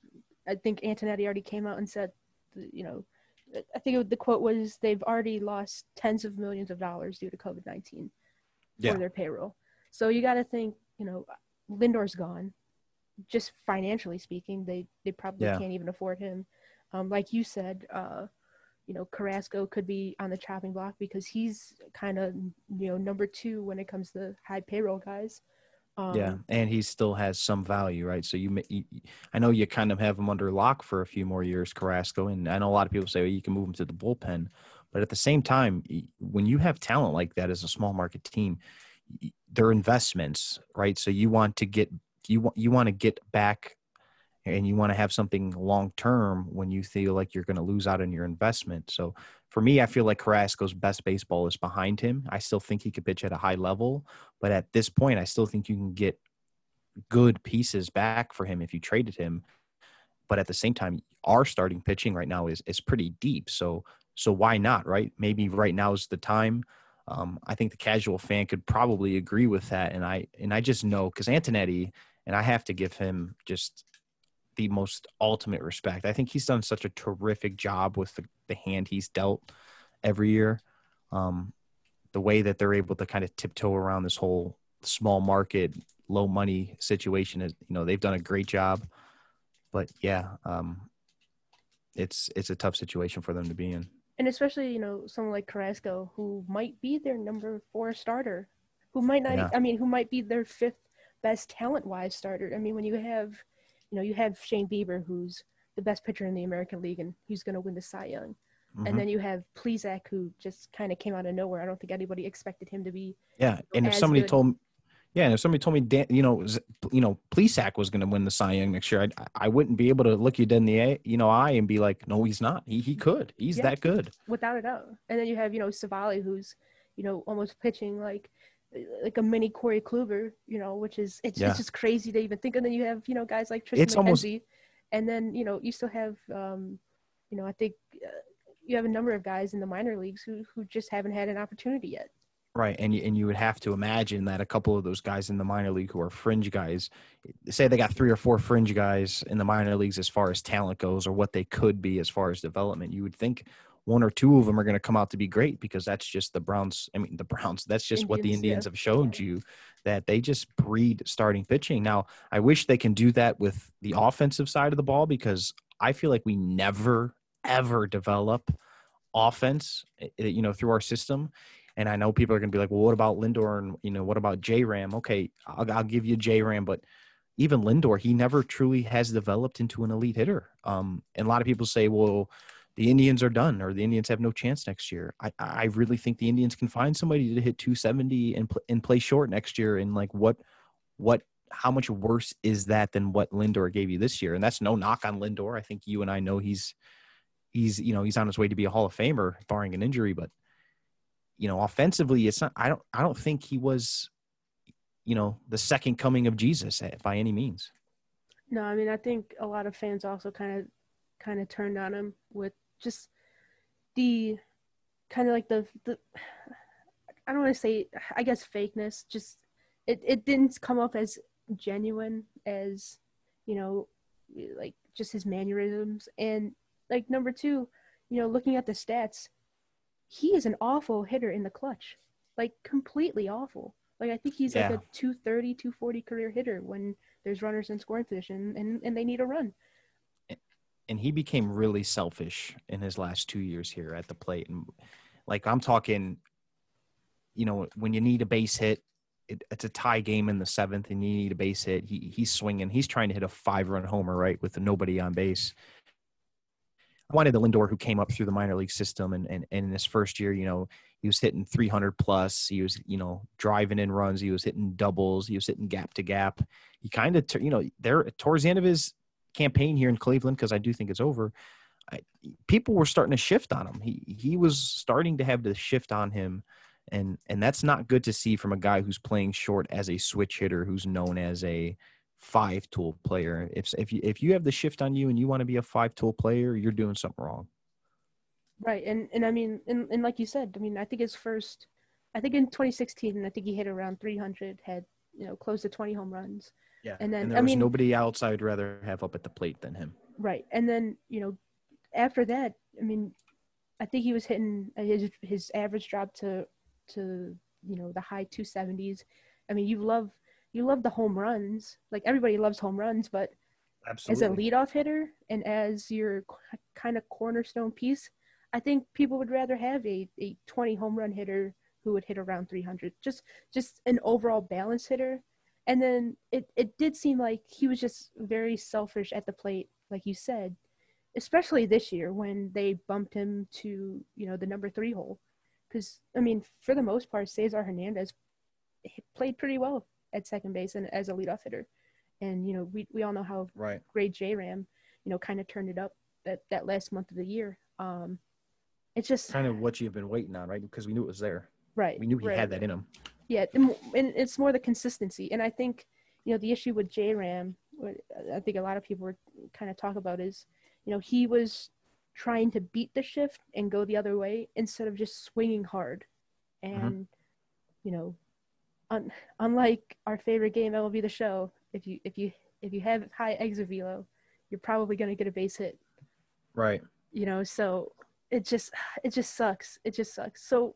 I think Antonetti already came out and said, you know, I think the quote was they've already lost tens of millions of dollars due to COVID nineteen yeah. for their payroll. So you got to think, you know, Lindor's gone. Just financially speaking, they they probably yeah. can't even afford him. Um, like you said, uh, you know, Carrasco could be on the chopping block because he's kind of you know number two when it comes to high payroll guys. Um, yeah, and he still has some value, right? So you, you, I know you kind of have him under lock for a few more years, Carrasco, and I know a lot of people say well, you can move him to the bullpen, but at the same time, when you have talent like that as a small market team, they're investments, right? So you want to get you want you want to get back and you want to have something long term when you feel like you're going to lose out on your investment. So for me, I feel like Carrasco's best baseball is behind him. I still think he could pitch at a high level, but at this point, I still think you can get good pieces back for him if you traded him. But at the same time, our starting pitching right now is is pretty deep. So so why not, right? Maybe right now is the time. Um, I think the casual fan could probably agree with that, and I and I just know because Antonetti, and I have to give him just the most ultimate respect. I think he's done such a terrific job with the, the hand he's dealt every year. Um, the way that they're able to kind of tiptoe around this whole small market, low money situation is, you know, they've done a great job. But yeah, um, it's it's a tough situation for them to be in. And especially, you know, someone like Carrasco, who might be their number four starter, who might not, yeah. I mean, who might be their fifth best talent wise starter. I mean, when you have you know, you have Shane Bieber, who's the best pitcher in the American League, and he's going to win the Cy Young. Mm-hmm. And then you have Plesac, who just kind of came out of nowhere. I don't think anybody expected him to be. Yeah, and if somebody good. told me, yeah, and if somebody told me, Dan, you know, you know, Plesac was going to win the Cy Young next year, I, I wouldn't be able to look you dead in the you know eye and be like, no, he's not. He he could. He's yeah, that good. Without a doubt. And then you have you know Civale, who's you know almost pitching like like a mini Corey Kluber, you know, which is it's, yeah. it's just crazy to even think. And then you have you know guys like Triston it's McKenzie, almost... and then you know you still have um, you know I think uh, you have a number of guys in the minor leagues who who just haven't had an opportunity yet. Right, and you, and you would have to imagine that a couple of those guys in the minor league who are fringe guys, say they got three or four fringe guys in the minor leagues as far as talent goes, or what they could be as far as development. You would think one or two of them are going to come out to be great because that's just the Browns. I mean, the Browns, that's just Indians, what the Indians yeah. have showed you that they just breed starting pitching. Now, I wish they can do that with the offensive side of the ball because I feel like we never ever develop offense, eh, eh, you know, through our system. And I know people are going to be like, well, what about Lindor and you know, what about J Ram? Okay, I'll, I'll give you J Ram, but even Lindor, he never truly has developed into an elite hitter. Um, and a lot of people say, well, the Indians are done or the Indians have no chance next year. I, I really think the Indians can find somebody to hit 270 and, pl- and play short next year. And like, what, what, how much worse is that than what Lindor gave you this year? And that's no knock on Lindor. I think you and I know he's, he's, you know, he's on his way to be a Hall of Famer, barring an injury. But, you know, offensively, it's not. I don't. I don't think he was, you know, the second coming of Jesus eh, by any means. No, I mean, I think a lot of fans also kind of, kind of turned on him with just the kind of like the the I don't want to say I guess fakeness just it it didn't come up as genuine as you know like just his mannerisms. And like number 2 you know looking at the stats he is an awful hitter in the clutch. Like completely awful. Like I think he's yeah. like a 230 240 career hitter when there's runners in scoring position and and they need a run and he became really selfish in his last two years here at the plate. And like I'm talking, you know, when you need a base hit, it, it's a tie game in the seventh, and you need a base hit. He he's swinging. He's trying to hit a five run homer, right, with nobody on base. I wanted the Lindor who came up through the minor league system, and, and and in his first year, you know, he was hitting 300 plus. He was, you know, driving in runs. He was hitting doubles. He was hitting gap to gap. He kind of, you know, there towards the end of his campaign here in Cleveland because I do think it's over. I, people were starting to shift on him. He he was starting to have the shift on him, and and that's not good to see from a guy who's playing short as a switch hitter, who's known as a five tool player. If if you if you have the shift on you and you want to be a five tool player, you're doing something wrong. Right, and and I mean, and, and like you said, I mean, I think his first, I think in 2016, I think he hit around 300, had you know close to 20 home runs. Yeah. And then and there I was mean, nobody else I'd rather have up at the plate than him. Right. And then, you know, after that, I mean, I think he was hitting uh, his his average drop to to you know the high 270s. I mean, you love you love the home runs. Like everybody loves home runs, but Absolutely. as a leadoff hitter and as your kind of cornerstone piece, I think people would rather have a, a 20 home run hitter who would hit around 300. Just just an overall balance hitter and then it, it did seem like he was just very selfish at the plate, like you said, especially this year when they bumped him to, you know, the number three hole. Because, I mean, for the most part, Cesar Hernandez played pretty well at second base and as a leadoff hitter. And, you know, we, we all know how right. great J Ram, you know, kind of turned it up that, that last month of the year. Um, it's just kind of what you've been waiting on, right? Because we knew it was there. Right. We knew he right. had that in him. Yeah, and it's more the consistency. And I think, you know, the issue with J Ram, I think a lot of people were kind of talk about is, you know, he was trying to beat the shift and go the other way instead of just swinging hard. Mm-hmm. And, mm-hmm. you know, un- unlike our favorite game, MLB The Show, if you if you if you have high exit velo, you're probably going to get a base hit. Right. You know, so it just it just sucks. It just sucks. So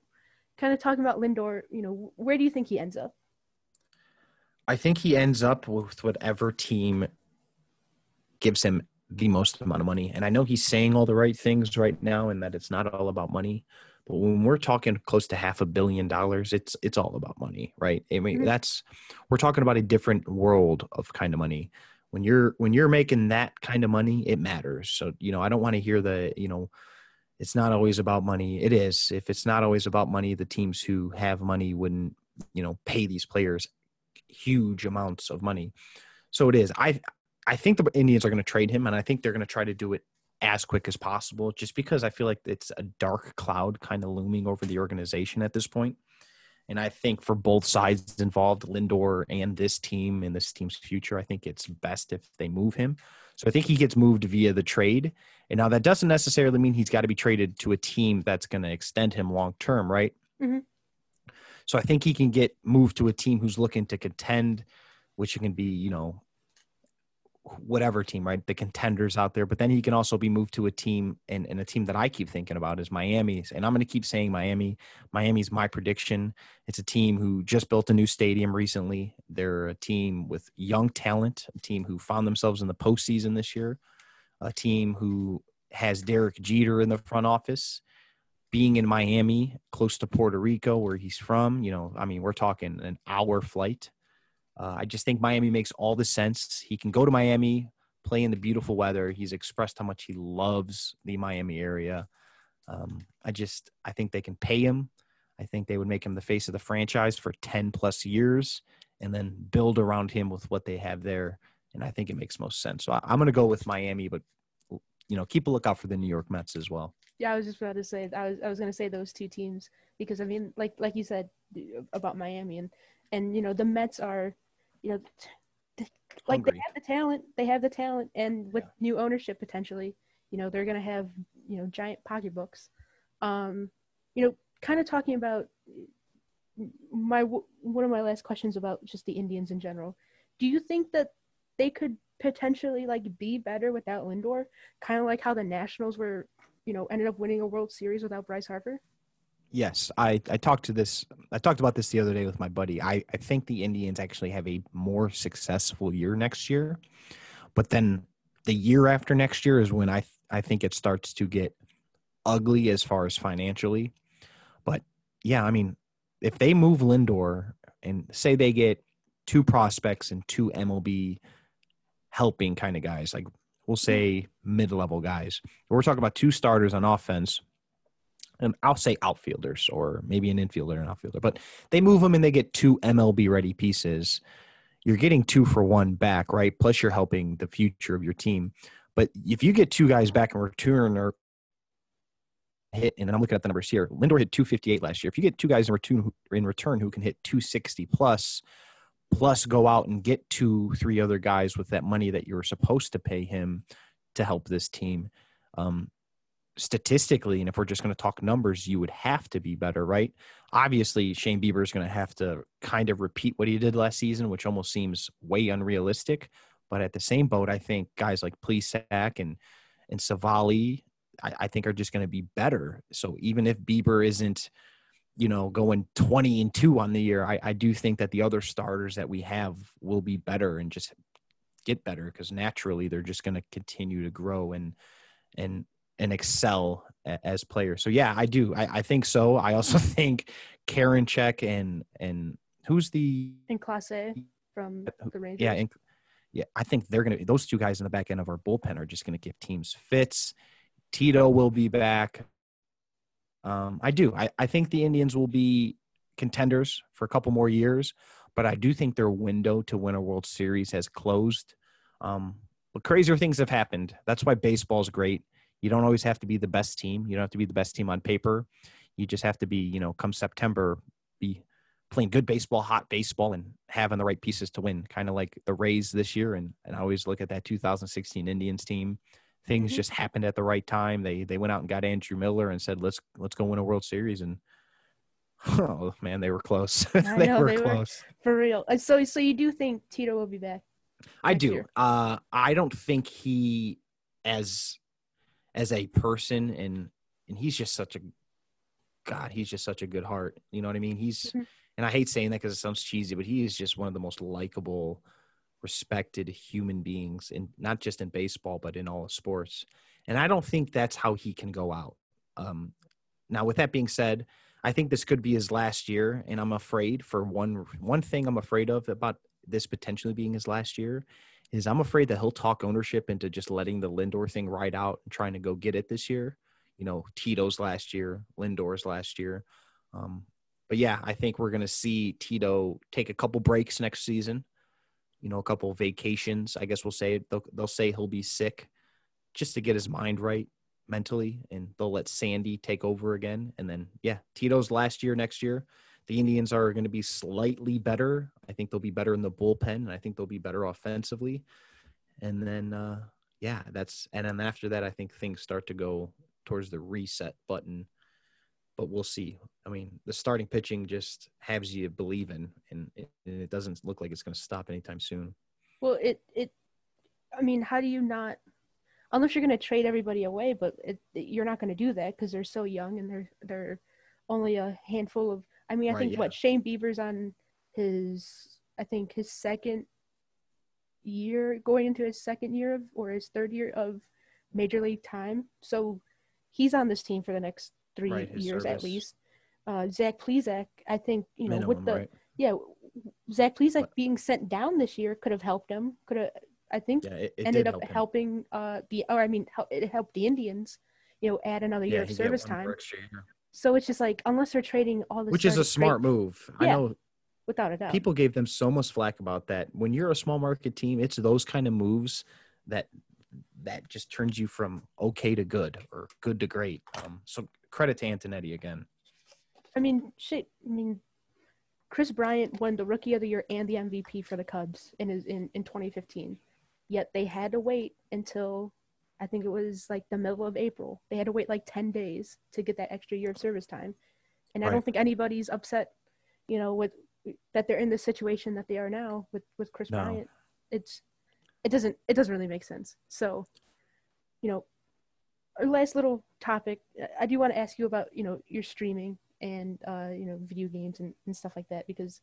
kind of talking about Lindor, you know, where do you think he ends up? I think he ends up with whatever team gives him the most amount of money. And I know he's saying all the right things right now and that it's not all about money. But when we're talking close to half a billion dollars, it's it's all about money, right? I mean, mm-hmm. that's we're talking about a different world of kind of money. When you're when you're making that kind of money, it matters. So, you know, I don't want to hear the, you know, it's not always about money. It is. If it's not always about money, the teams who have money wouldn't, you know, pay these players huge amounts of money. So it is. I I think the Indians are going to trade him, and I think they're going to try to do it as quick as possible, just because I feel like it's a dark cloud kind of looming over the organization at this point. And I think for both sides involved, Lindor and this team and this team's future, I think it's best if they move him. So I think he gets moved via the trade. And now that doesn't necessarily mean he's got to be traded to a team that's going to extend him long term, right? Mm-hmm. So I think he can get moved to a team who's looking to contend, which can be, you know, whatever team, right? The contenders out there. But then he can also be moved to a team and, and a team that I keep thinking about is Miami. And I'm going to keep saying Miami. Miami's my prediction. It's a team who just built a new stadium recently. They're a team with young talent, a team who found themselves in the postseason this year. a team who has Derek Jeter in the front office, being in Miami, close to Puerto Rico, where he's from. You know, I mean, we're talking an hour flight. Uh, I just think Miami makes all the sense. He can go to Miami, play in the beautiful weather. He's expressed how much he loves the Miami area. Um, I just, I think they can pay him. I think they would make him the face of the franchise for 10 plus years and then build around him with what they have there. And I think it makes most sense. So I, am going to go with Miami, but you know, keep a lookout for the New York Mets as well. Yeah, I was just about to say I was I was going to say those two teams because I mean, like like you said about Miami and and you know the Mets are, you know, like Hungry. they have the talent, they have the talent, and with yeah. new ownership potentially, you know, they're going to have you know giant pocketbooks. Um, you know, kind of talking about my one of my last questions about just the Indians in general. Do you think that they could potentially like be better without Lindor, kind of like how the Nationals were, you know, ended up winning a World Series without Bryce Harper? Yes, I, I talked to this. I talked about this the other day with my buddy. I, I think the Indians actually have a more successful year next year, but then the year after next year is when I I think it starts to get ugly as far as financially. But yeah, I mean, if they move Lindor and say they get two prospects and two MLB helping kind of guys, like we'll say mid level guys, we're talking about two starters on offense. And I'll say outfielders or maybe an infielder and outfielder, but they move them and they get two MLB ready pieces. You're getting two for one back, right? Plus, you're helping the future of your team. But if you get two guys back in return or hit, and I'm looking at the numbers here. Lindor hit 258 last year. If you get two guys in return, in return who can hit 260 plus, plus go out and get two, three other guys with that money that you're supposed to pay him to help this team. Um, statistically, and if we're just going to talk numbers, you would have to be better, right? Obviously, Shane Bieber is going to have to kind of repeat what he did last season, which almost seems way unrealistic. But at the same boat, I think guys like Plesac and and Civale, I, I think are just going to be better. So even if Bieber isn't, you know, going 20 and two on the year, I, I do think that the other starters that we have will be better and just get better because naturally they're just going to continue to grow and, and, and excel as players. So yeah, I do. I, I think so. I also think Karinchak and, and who's the in Clase from the Rangers. Yeah. And, yeah. I think they're going to, those two guys in the back end of our bullpen are just going to give teams fits Tito will be back. Um, I do. I, I think the Indians will be contenders for a couple more years, but I do think their window to win a World Series has closed. Um, but crazier things have happened. That's why baseball is great. You don't always have to be the best team. You don't have to be the best team on paper. You just have to be, you know, come September, be playing good baseball, hot baseball, and having the right pieces to win. Kind of like the Rays this year. And, and I always look at that 2016 Indians team things mm-hmm. just happened at the right time. They they went out and got Andrew Miller and said, "Let's let's go win a World Series." And oh man, they were close. they, know, were they close were, for real. So so you do think Tito will be back? I do. Year? Uh, I don't think he as as a person and and he's just such a God. He's just such a good heart. You know what I mean? He's mm-hmm. and I hate saying that because it sounds cheesy, but he is just one of the most likable respected human beings and not just in baseball but in all sports and i don't think that's how he can go out um, now with that being said i think this could be his last year and i'm afraid for one one thing i'm afraid of about this potentially being his last year is i'm afraid that he'll talk ownership into just letting the lindor thing ride out and trying to go get it this year you know tito's last year lindor's last year um, but yeah i think we're going to see tito take a couple breaks next season you know, a couple vacations. I guess we'll say they'll they'll say he'll be sick just to get his mind right mentally, and they'll let Sandy take over again. And then yeah, Tito's last year, next year. The Indians are going to be slightly better. I think they'll be better in the bullpen, and I think they'll be better offensively. And then uh, yeah, that's and then after that, I think things start to go towards the reset button but we'll see. I mean, the starting pitching just has you believing, and it, and it doesn't look like it's going to stop anytime soon. Well, it it, I mean, how do you not? Unless you're going to trade everybody away, but it, you're not going to do that because they're so young and they're they're only a handful of. I mean, I right, think yeah. what Shane Bieber's on his, I think his second year, going into his second year of or his third year of major league time. So he's on this team for the next three Right, years at least. Uh, Zach Plesac, I think you know with the right? yeah Zach Plesac being sent down this year could have helped him. Could have I think Yeah, it, it ended up help helping uh the or I mean it helped the Indians, you know, add another year of service time. So it's just like unless they're trading all this, which is a smart move. I know without a doubt. people gave them so much flack about that. When you're a small market team, it's those kind of moves that that just turns you from okay to good or good to great. Um, so credit to Antonetti again. I mean, shit. I mean, Kris Bryant won the Rookie of the Year and the MVP for the Cubs in his in, in 2015. Yet they had to wait until I think it was like the middle of April. They had to wait like 10 days to get that extra year of service time. And I Right. don't think anybody's upset, you know, with that they're in the situation that they are now with with Kris No. Bryant. It's it doesn't it doesn't really make sense. So, you know, our last little topic, I do want to ask you about, you know, your streaming and uh, you know, video games and, and stuff like that because,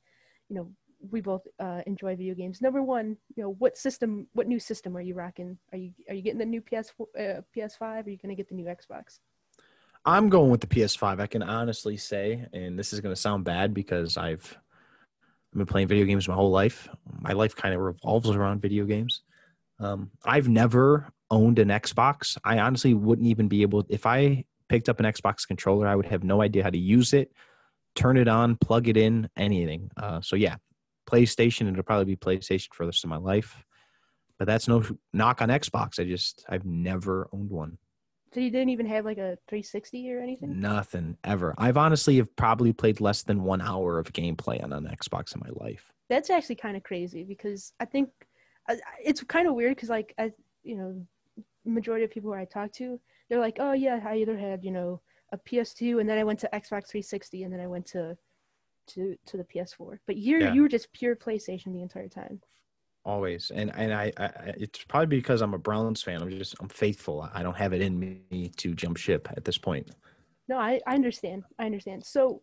you know, we both uh, enjoy video games. Number one, you know, what system, what new system are you rocking? Are you are you getting the new PS uh, PS5? Or are you gonna get the new Xbox? I'm going with the PS5. I can honestly say, and this is going to sound bad because I've I've been playing video games my whole life. My life kind of revolves around video games. Um, I've never owned an Xbox. I honestly wouldn't even be able. If I picked up an Xbox controller, I would have no idea how to use it, turn it on, plug it in, anything. Uh, so yeah, PlayStation. It'll probably be PlayStation for the rest of my life. But that's no knock on Xbox. I just I've never owned one. So you didn't even have like a 360 or anything? Nothing ever. I've honestly have probably played less than one hour of gameplay on an Xbox in my life. That's actually kind of crazy because I think it's kind of weird because like I, you know, majority of people who I talk to, they're like, oh yeah, I either had you know a PS2 and then I went to Xbox 360 and then I went to to to the PS4. But you Yeah. you were just pure PlayStation the entire time. Always, and and I, I it's probably because I'm a Browns fan. I'm just I'm faithful. I don't have it in me to jump ship at this point. No, I, I understand. I understand. So,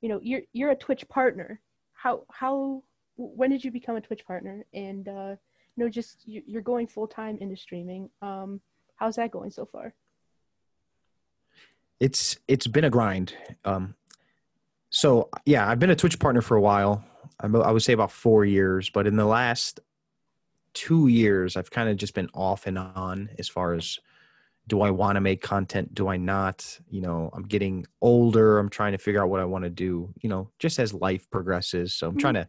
you know, you're you're a Twitch partner. How how when did you become a Twitch partner? And uh, you know, just you- you're going full time into streaming. Um, how's that going so far? It's it's been a grind. Um, so yeah, I've been a Twitch partner for a while. I'm, I would say about four years, but in the last two years, I've kind of just been off and on as far as do I want to make content? Do I not? You know, I'm getting older. I'm trying to figure out what I want to do. You know, just as life progresses. So I'm Mhm. trying to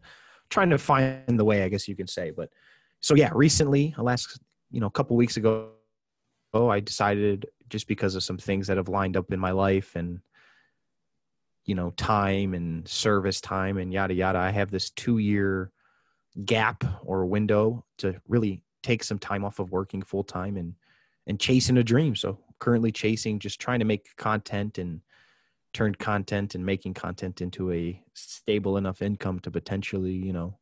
trying to find the way, I guess you can say. But so yeah, recently, last you know, a couple weeks ago, oh, I decided just because of some things that have lined up in my life and you know, time and service time and yada yada. I have this two year gap or window to really take some time off of working full time and and chasing a dream. So currently chasing, just trying to make content and turn content and making content into a stable enough income to potentially, you know,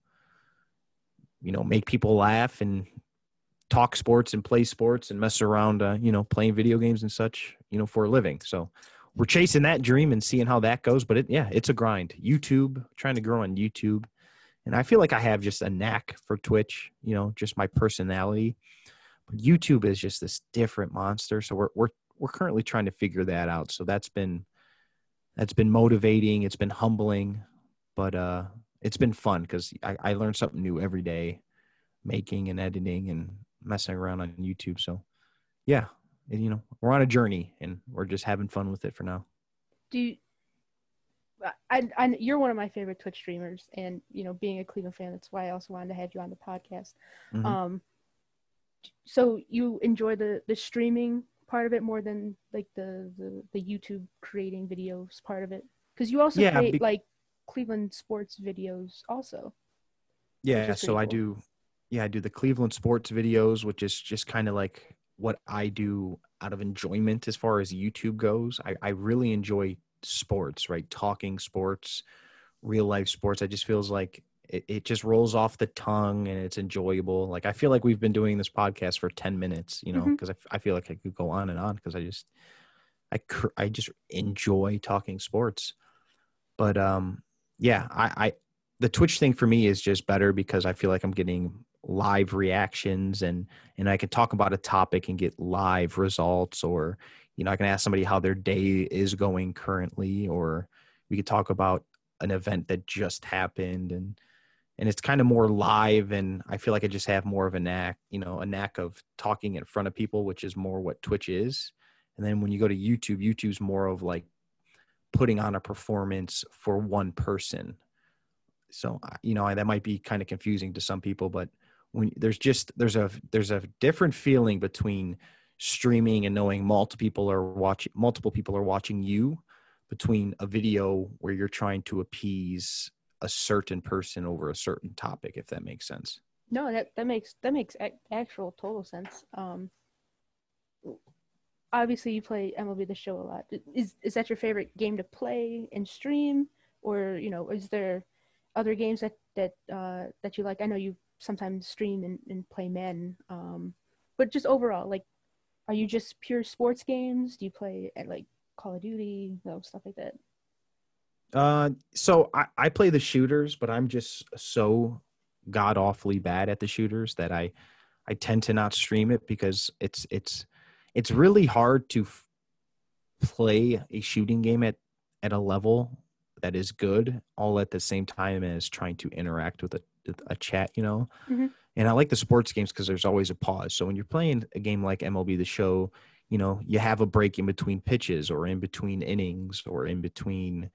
you know, make people laugh and talk sports and play sports and mess around, uh, you know, playing video games and such, you know, for a living. So we're chasing that dream and seeing how that goes. But it, yeah, it's a grind. YouTube, trying to grow on YouTube. And I feel like I have just a knack for Twitch, you know, just my personality. But YouTube is just this different monster. So we're we're we're currently trying to figure that out. So that's been that's been motivating. It's been humbling, but uh, it's been fun because I, I learn something new every day, making and editing and messing around on YouTube. So yeah, you know, we're on a journey and we're just having fun with it for now. Do you, I, I you're one of my favorite Twitch streamers, and you know, being a Cleveland fan, that's why I also wanted to have you on the podcast. Mhm. Um, so you enjoy the the streaming part of it more than like the the, the YouTube creating videos part of it, because you also Yeah, create be- like Cleveland sports videos also. Yeah, so pretty I do yeah, I do the Cleveland sports videos, which is just kind of like what I do out of enjoyment as far as YouTube goes. I, I really enjoy sports, right? Talking sports, real life sports. I just feels like it, it just rolls off the tongue and it's enjoyable. Like I feel like we've been doing this podcast for 10 minutes, you know, because I feel like I could go on and on because I just I cr- I just enjoy talking sports. But um yeah, I, I the Twitch thing for me is just better because I feel like I'm getting live reactions and and I can talk about a topic and get live results or you know I can ask somebody how their day is going currently or we could talk about an event that just happened and and it's kind of more live and I feel like I just have more of a knack, you know, a knack of talking in front of people, which is more what Twitch is. And then when you go to YouTube, YouTube's more of like putting on a performance for one person. So you know that might be kind of confusing to some people, but when there's just there's a there's a different feeling between streaming and knowing multiple people are watching multiple people are watching you between a video where you're trying to appease a certain person over a certain topic if that makes sense no that that makes that makes actual total sense um obviously you play MLB the Show a lot. Is is that your favorite game to play and stream, or you know, is there other games that that uh, that you like? I know you sometimes stream and, and play men, um, but just overall, like, are you just pure sports games? Do you play at like Call of Duty, you know, stuff like that? Uh, so I, I play the shooters, but I'm just so god awfully bad at the shooters that I I tend to not stream it because it's it's it's really hard to f- play a shooting game at at a level that is good all at the same time as trying to interact with a, a chat you know mm-hmm. and i like the sports games because there's always a pause so when you're playing a game like mlb the show you know you have a break in between pitches or in between innings or in between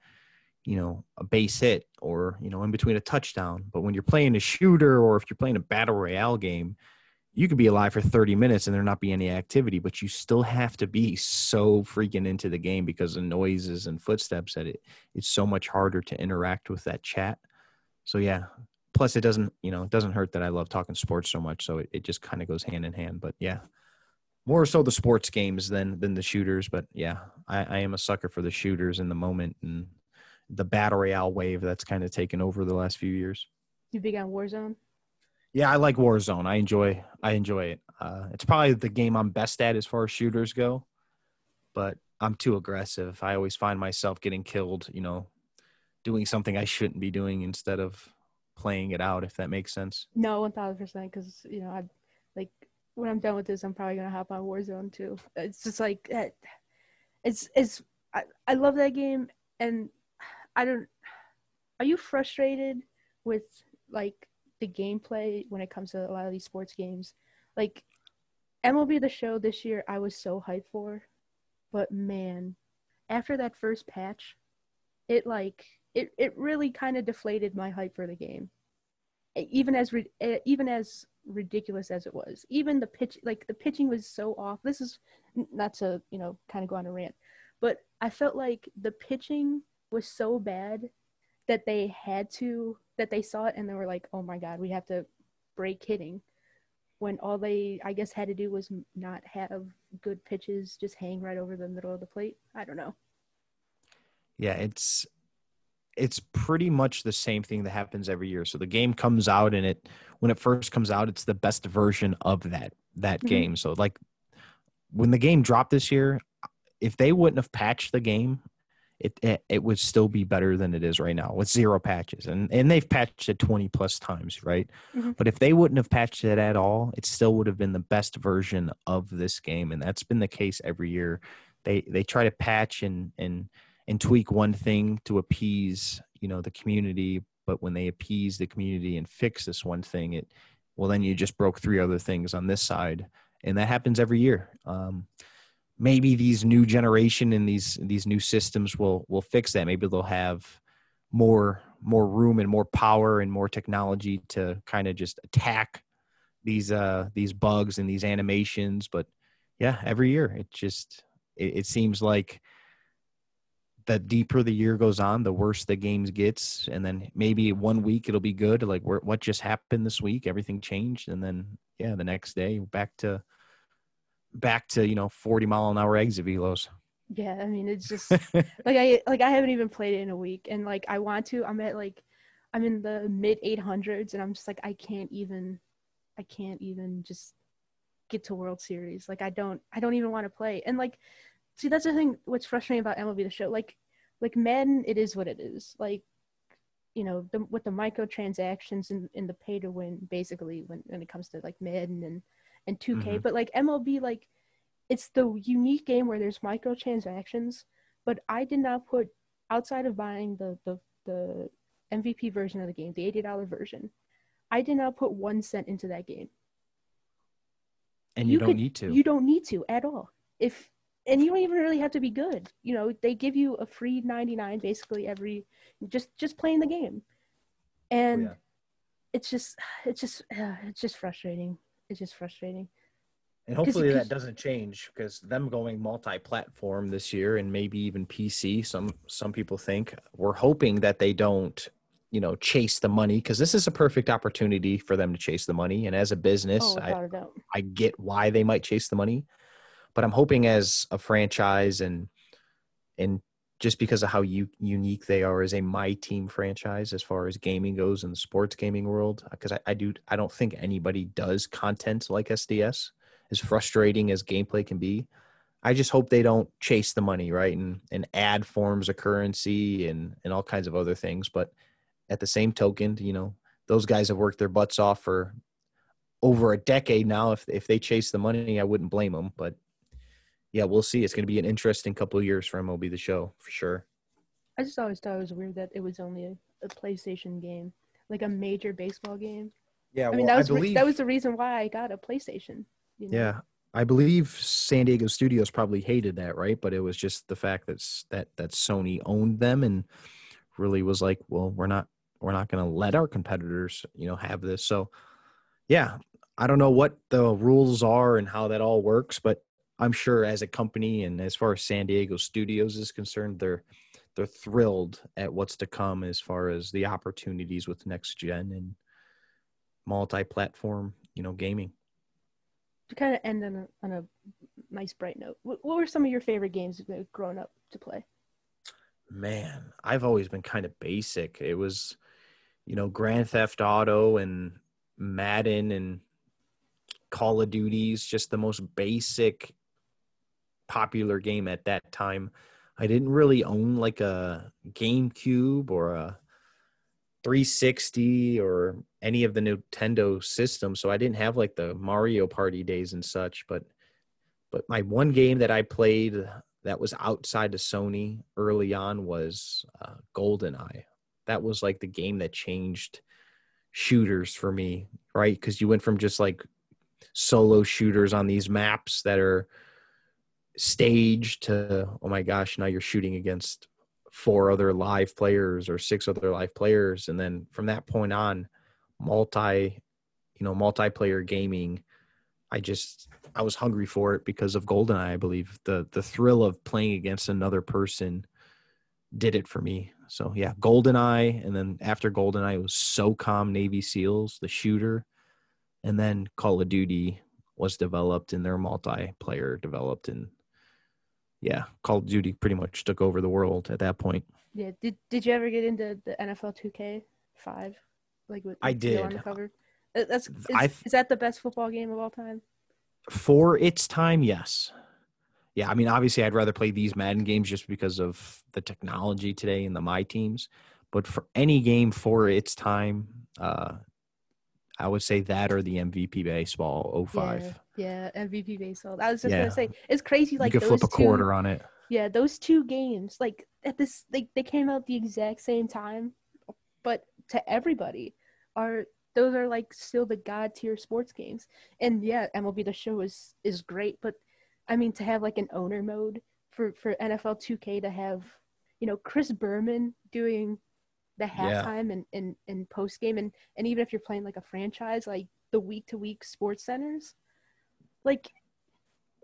you know a base hit or you know in between a touchdown but when you're playing a shooter or if you're playing a battle royale game you could be alive for 30 minutes and there not be any activity, but you still have to be so freaking into the game because the noises and footsteps that it it's so much harder to interact with that chat. So yeah. Plus it doesn't, you know, it doesn't hurt that I love talking sports so much. So it, it just kind of goes hand in hand. But yeah. More so the sports games than than the shooters. But yeah, I, I am a sucker for the shooters in the moment and the battle royale wave that's kind of taken over the last few years. You big on Warzone? Yeah, I like Warzone. I enjoy I enjoy it. Uh, it's probably the game I'm best at as far as shooters go, but I'm too aggressive. I always find myself getting killed. You know, doing something I shouldn't be doing instead of playing it out. If that makes sense. No, one thousand percent. Because you know, I like when I'm done with this, I'm probably gonna hop on Warzone too. It's just like eh, it's it's I, I love that game, and I don't. Are you frustrated with like the gameplay when it comes to a lot of these sports games. Like MLB the show this year I was so hyped for, but man, after that first patch, it like it it really kind of deflated my hype for the game. Even as even as ridiculous as it was, even the pitch like the pitching was so off. This is not to you know kind of go on a rant, but I felt like the pitching was so bad that they had to that they saw it and they were like, "Oh my god, we have to break hitting." When all they, I guess, had to do was not have good pitches, just hang right over the middle of the plate. I don't know. Yeah, it's it's pretty much the same thing that happens every year. So the game comes out and it when it first comes out, it's the best version of that that mm-hmm. game. So like when the game dropped this year, if they wouldn't have patched the game, it, it, it would still be better than it is right now with zero patches and and they've patched it 20 plus times right mm-hmm. but if they wouldn't have patched it at all it still would have been the best version of this game and that's been the case every year they they try to patch and and and tweak one thing to appease you know the community. But when they appease the community and fix this one thing it well then you just broke three other things on this side. And that happens every year. Um, maybe these new generation and these these new systems will will fix that. Maybe they'll have more more room and more power and more technology to kind of just attack these uh these bugs and these animations. But yeah every year it just it, it seems like the deeper the year goes on the worse the games gets and then maybe one week it'll be good like what just happened this week everything changed and then yeah the next day back to back to you know 40 mile an hour exit velos. Yeah i mean it's just like i like i haven't even played it in a week and like i want to i'm at like i'm in the mid 800s and i'm just like i can't even i can't even just get to world series like i don't i don't even want to play and like see that's the thing what's frustrating about mlb the show like like men it is what it is like you know the, with the microtransactions and, and the pay to win basically when, when it comes to like Madden and and 2K Mhm. but like MLB like it's the unique game where there's microtransactions but I did not put outside of buying the the the MVP version of the game the $80 version I did not put 1 cent into that game And you, you don't could- need to. you don't need to at all if and you don't even really have to be good you know they give you a free 99 basically every just just playing the game and yeah. it's just it's just uh, it's just frustrating it's just frustrating And 'Cause- hopefully 'cause- that doesn't change because them going multi-platform this year and maybe even PC. Some some people think we're hoping that they don't, you know, chase the money because this is a perfect opportunity for them to chase the money. And as a business, oh I, without a doubt I get why they might chase the money, but I'm hoping as a franchise and and just because of how u- unique they are as a my team franchise as far as gaming goes in the sports gaming world, because I, I do I don't think anybody does content like SDS as frustrating as gameplay can be. I just hope they don't chase the money, right? And and add forms of currency and and all kinds of other things. But at the same token, you know, those guys have worked their butts off for over a decade now. If if they chase the money, I wouldn't blame them. But yeah, we'll see. It's going to be an interesting couple of years for MLB the Show for sure. i just always thought it was weird that it was only a, a playstation game like a major baseball game Yeah, i mean that was re- that was the reason why i got a playstation you know? yeah. I believe San Diego Studios probably hated that, right? But it was just the fact that that that Sony owned them and really was like, well, we're not we're not going to let our competitors, you know, have this. So, yeah, I don't know what the rules are and how that all works, but I'm sure as a company and as far as San Diego Studios is concerned, they're they're thrilled at what's to come as far as the opportunities with next gen and multi-platform, you know, gaming. to kind of end on a, on a nice bright note what, what were some of your favorite games growing up to play Man, I've always been kind of basic. It was, you know, Grand Theft Auto and Madden and Call of Duties, just the most basic popular game at that time. I didn't really own like a GameCube or a 360 or any of the Nintendo systems, so I didn't have like the Mario Party days and such, but but my one game that I played that was outside of Sony early on was uh, GoldenEye. That was like the game that changed shooters for me, right? Because you went from just like solo shooters on these maps that are staged to, oh my gosh, now you're shooting against four other live players or six other live players. And then from that point on, multi, you know, multiplayer gaming I just I was hungry for it because of Goldeneye. I believe the the thrill of playing against another person did it for me. So yeah, Goldeneye, and then after Goldeneye it was SOCOM Navy SEALs, the shooter, and then Call of Duty was developed and their multiplayer developed, and yeah, Call of Duty pretty much took over the world at that point. yeah did, did you ever get into the nfl 2k 5 like with I Theo on did. the cover that's is, I've- is that the best football game of all time for its time, yes. Yeah, I mean, obviously, I'd rather play these Madden games just because of the technology today and the my teams. But for any game for its time, uh, I would say that or the MVP baseball 05. Yeah, yeah, MVP baseball. I was just Yeah. gonna say it's crazy. Like you could flip a two, quarter on it. Yeah, those two games, like at this, like they came out the exact same time, but to everybody, are those are like still the god tier sports games. And yeah, MLB the Show is is great, but I mean to have like an owner mode for for NFL 2K to have, you know, Chris Berman doing the Yeah. halftime and and, and post game, and and even if you're playing like a franchise, like the week to week sports centers, like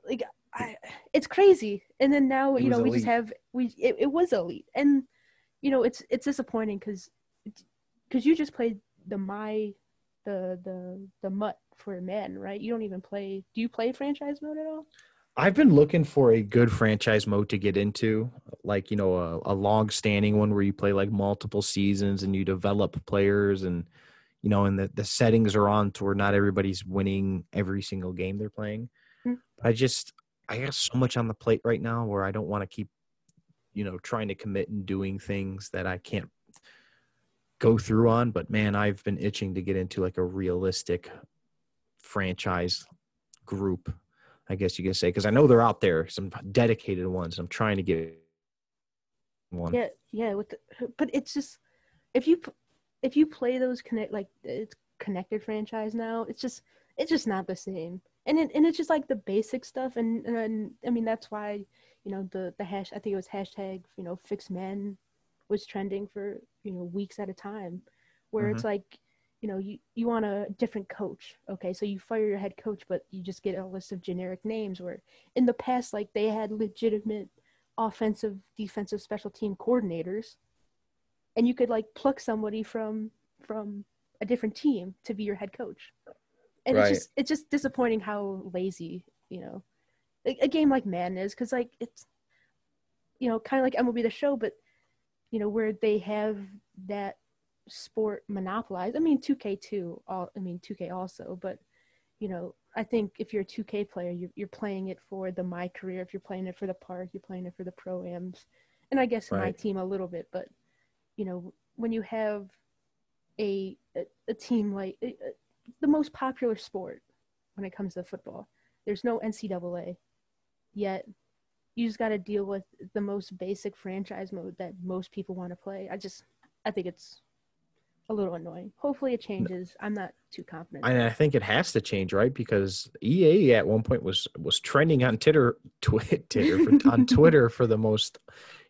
like I, it's crazy. And then now It you know we just have we it, it was elite, and you know it's it's disappointing because because you just played the my the the the mutt for men right? You don't even play. Do you play franchise mode at all? I've been looking for a good franchise mode to get into, like you know, a, a long-standing one where you play like multiple seasons and you develop players, and you know, and the the settings are on to where not everybody's winning every single game they're playing. Hmm. But I just I got so much on the plate right now where I don't want to keep, you know, trying to commit and doing things that I can't go through on, but man, I've been itching to get into like a realistic franchise group, I guess you could say, because I know they're out there, some dedicated ones. I'm trying to get one. Yeah, yeah. With the, but it's just if you if you play those connect like it's connected franchise now, it's just it's just not the same. And it, and it's just like the basic stuff, and and I mean that's why you know the the hash I think it was hashtag you know fix men was trending for you know weeks at a time, where mm-hmm. it's like you know you you want a different coach okay so you fire your head coach but you just get a list of generic names where in the past like they had legitimate offensive defensive special team coordinators and you could like pluck somebody from from a different team to be your head coach and right. it's just it's just disappointing how lazy you know a, a game like Madden is because like it's you know kind of like MLB the Show, but you know where they have that sport monopolized. I mean, 2K too. All I mean, 2K also, but you know, I think if you're a 2K player, you're, you're playing it for the my career. If you're playing it for the park, you're playing it for the proams, and I guess right. my team a little bit. But you know, when you have a a, a team like a, the most popular sport when it comes to football, there's no NCAA, yet you just got to deal with the most basic franchise mode that most people want to play. I just, I think it's a little annoying. Hopefully it changes. I'm not too confident. And I think it has to change, right? Because EA at one point was was trending on Twitter, Twitter on Twitter for the most,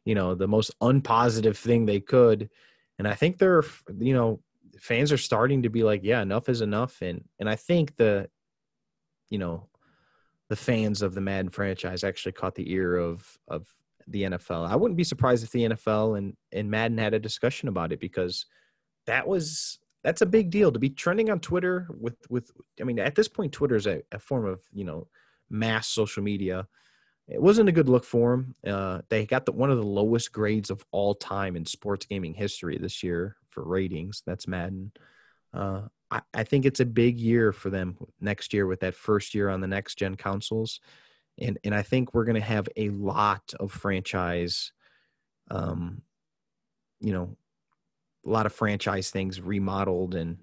you know, the most unpositive thing they could. And I think they're, you know, fans are starting to be like, yeah, enough is enough. And and I think the, you know, the fans of the Madden franchise actually caught the ear of of the NFL. I wouldn't be surprised if the NFL and and Madden had a discussion about it because that was that's a big deal to be trending on Twitter with with I mean at this point Twitter is a, a form of you know mass social media. It wasn't a good look for them. Uh, they got the, one of the lowest grades of all time in sports gaming history this year for ratings. That's Madden. Uh, I, I think it's a big year for them next year with that first year on the next gen consoles. And, and I think we're going to have a lot of franchise, um, you know, a lot of franchise things remodeled and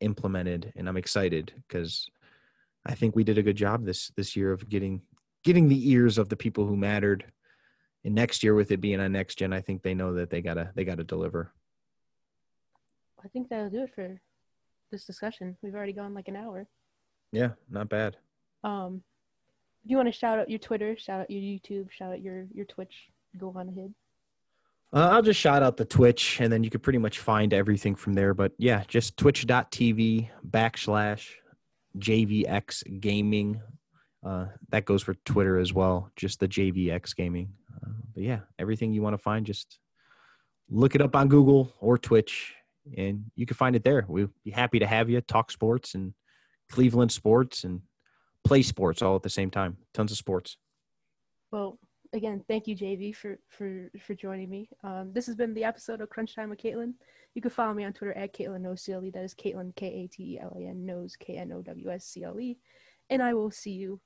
implemented. And I'm excited because I think we did a good job this, this year of getting, getting the ears of the people who mattered. And next year with it being on next gen, I think they know that they gotta, they gotta deliver. I think that'll do it for this discussion. We've already gone like an hour. Yeah, not bad. Um, do you want to shout out your Twitter, shout out your YouTube, shout out your your Twitch? Go on ahead. Uh, I'll just shout out the Twitch, and then you could pretty much find everything from there. But yeah, just twitch.tv backslash JVX Gaming. Uh, that goes for Twitter as well, just the JVX Gaming. Uh, but yeah, everything you want to find, just look it up on Google or Twitch, and you can find it there. We'd be happy to have you talk sports and Cleveland sports and play sports all at the same time. Tons of sports. Well, again, thank you, JV, for for for joining me. Um, this has been the episode of Crunch Time with Katelan. You can follow me on Twitter at Katelan Knows. That is Katelan K A T E L A N Knows K N O W S C L E. And I will see you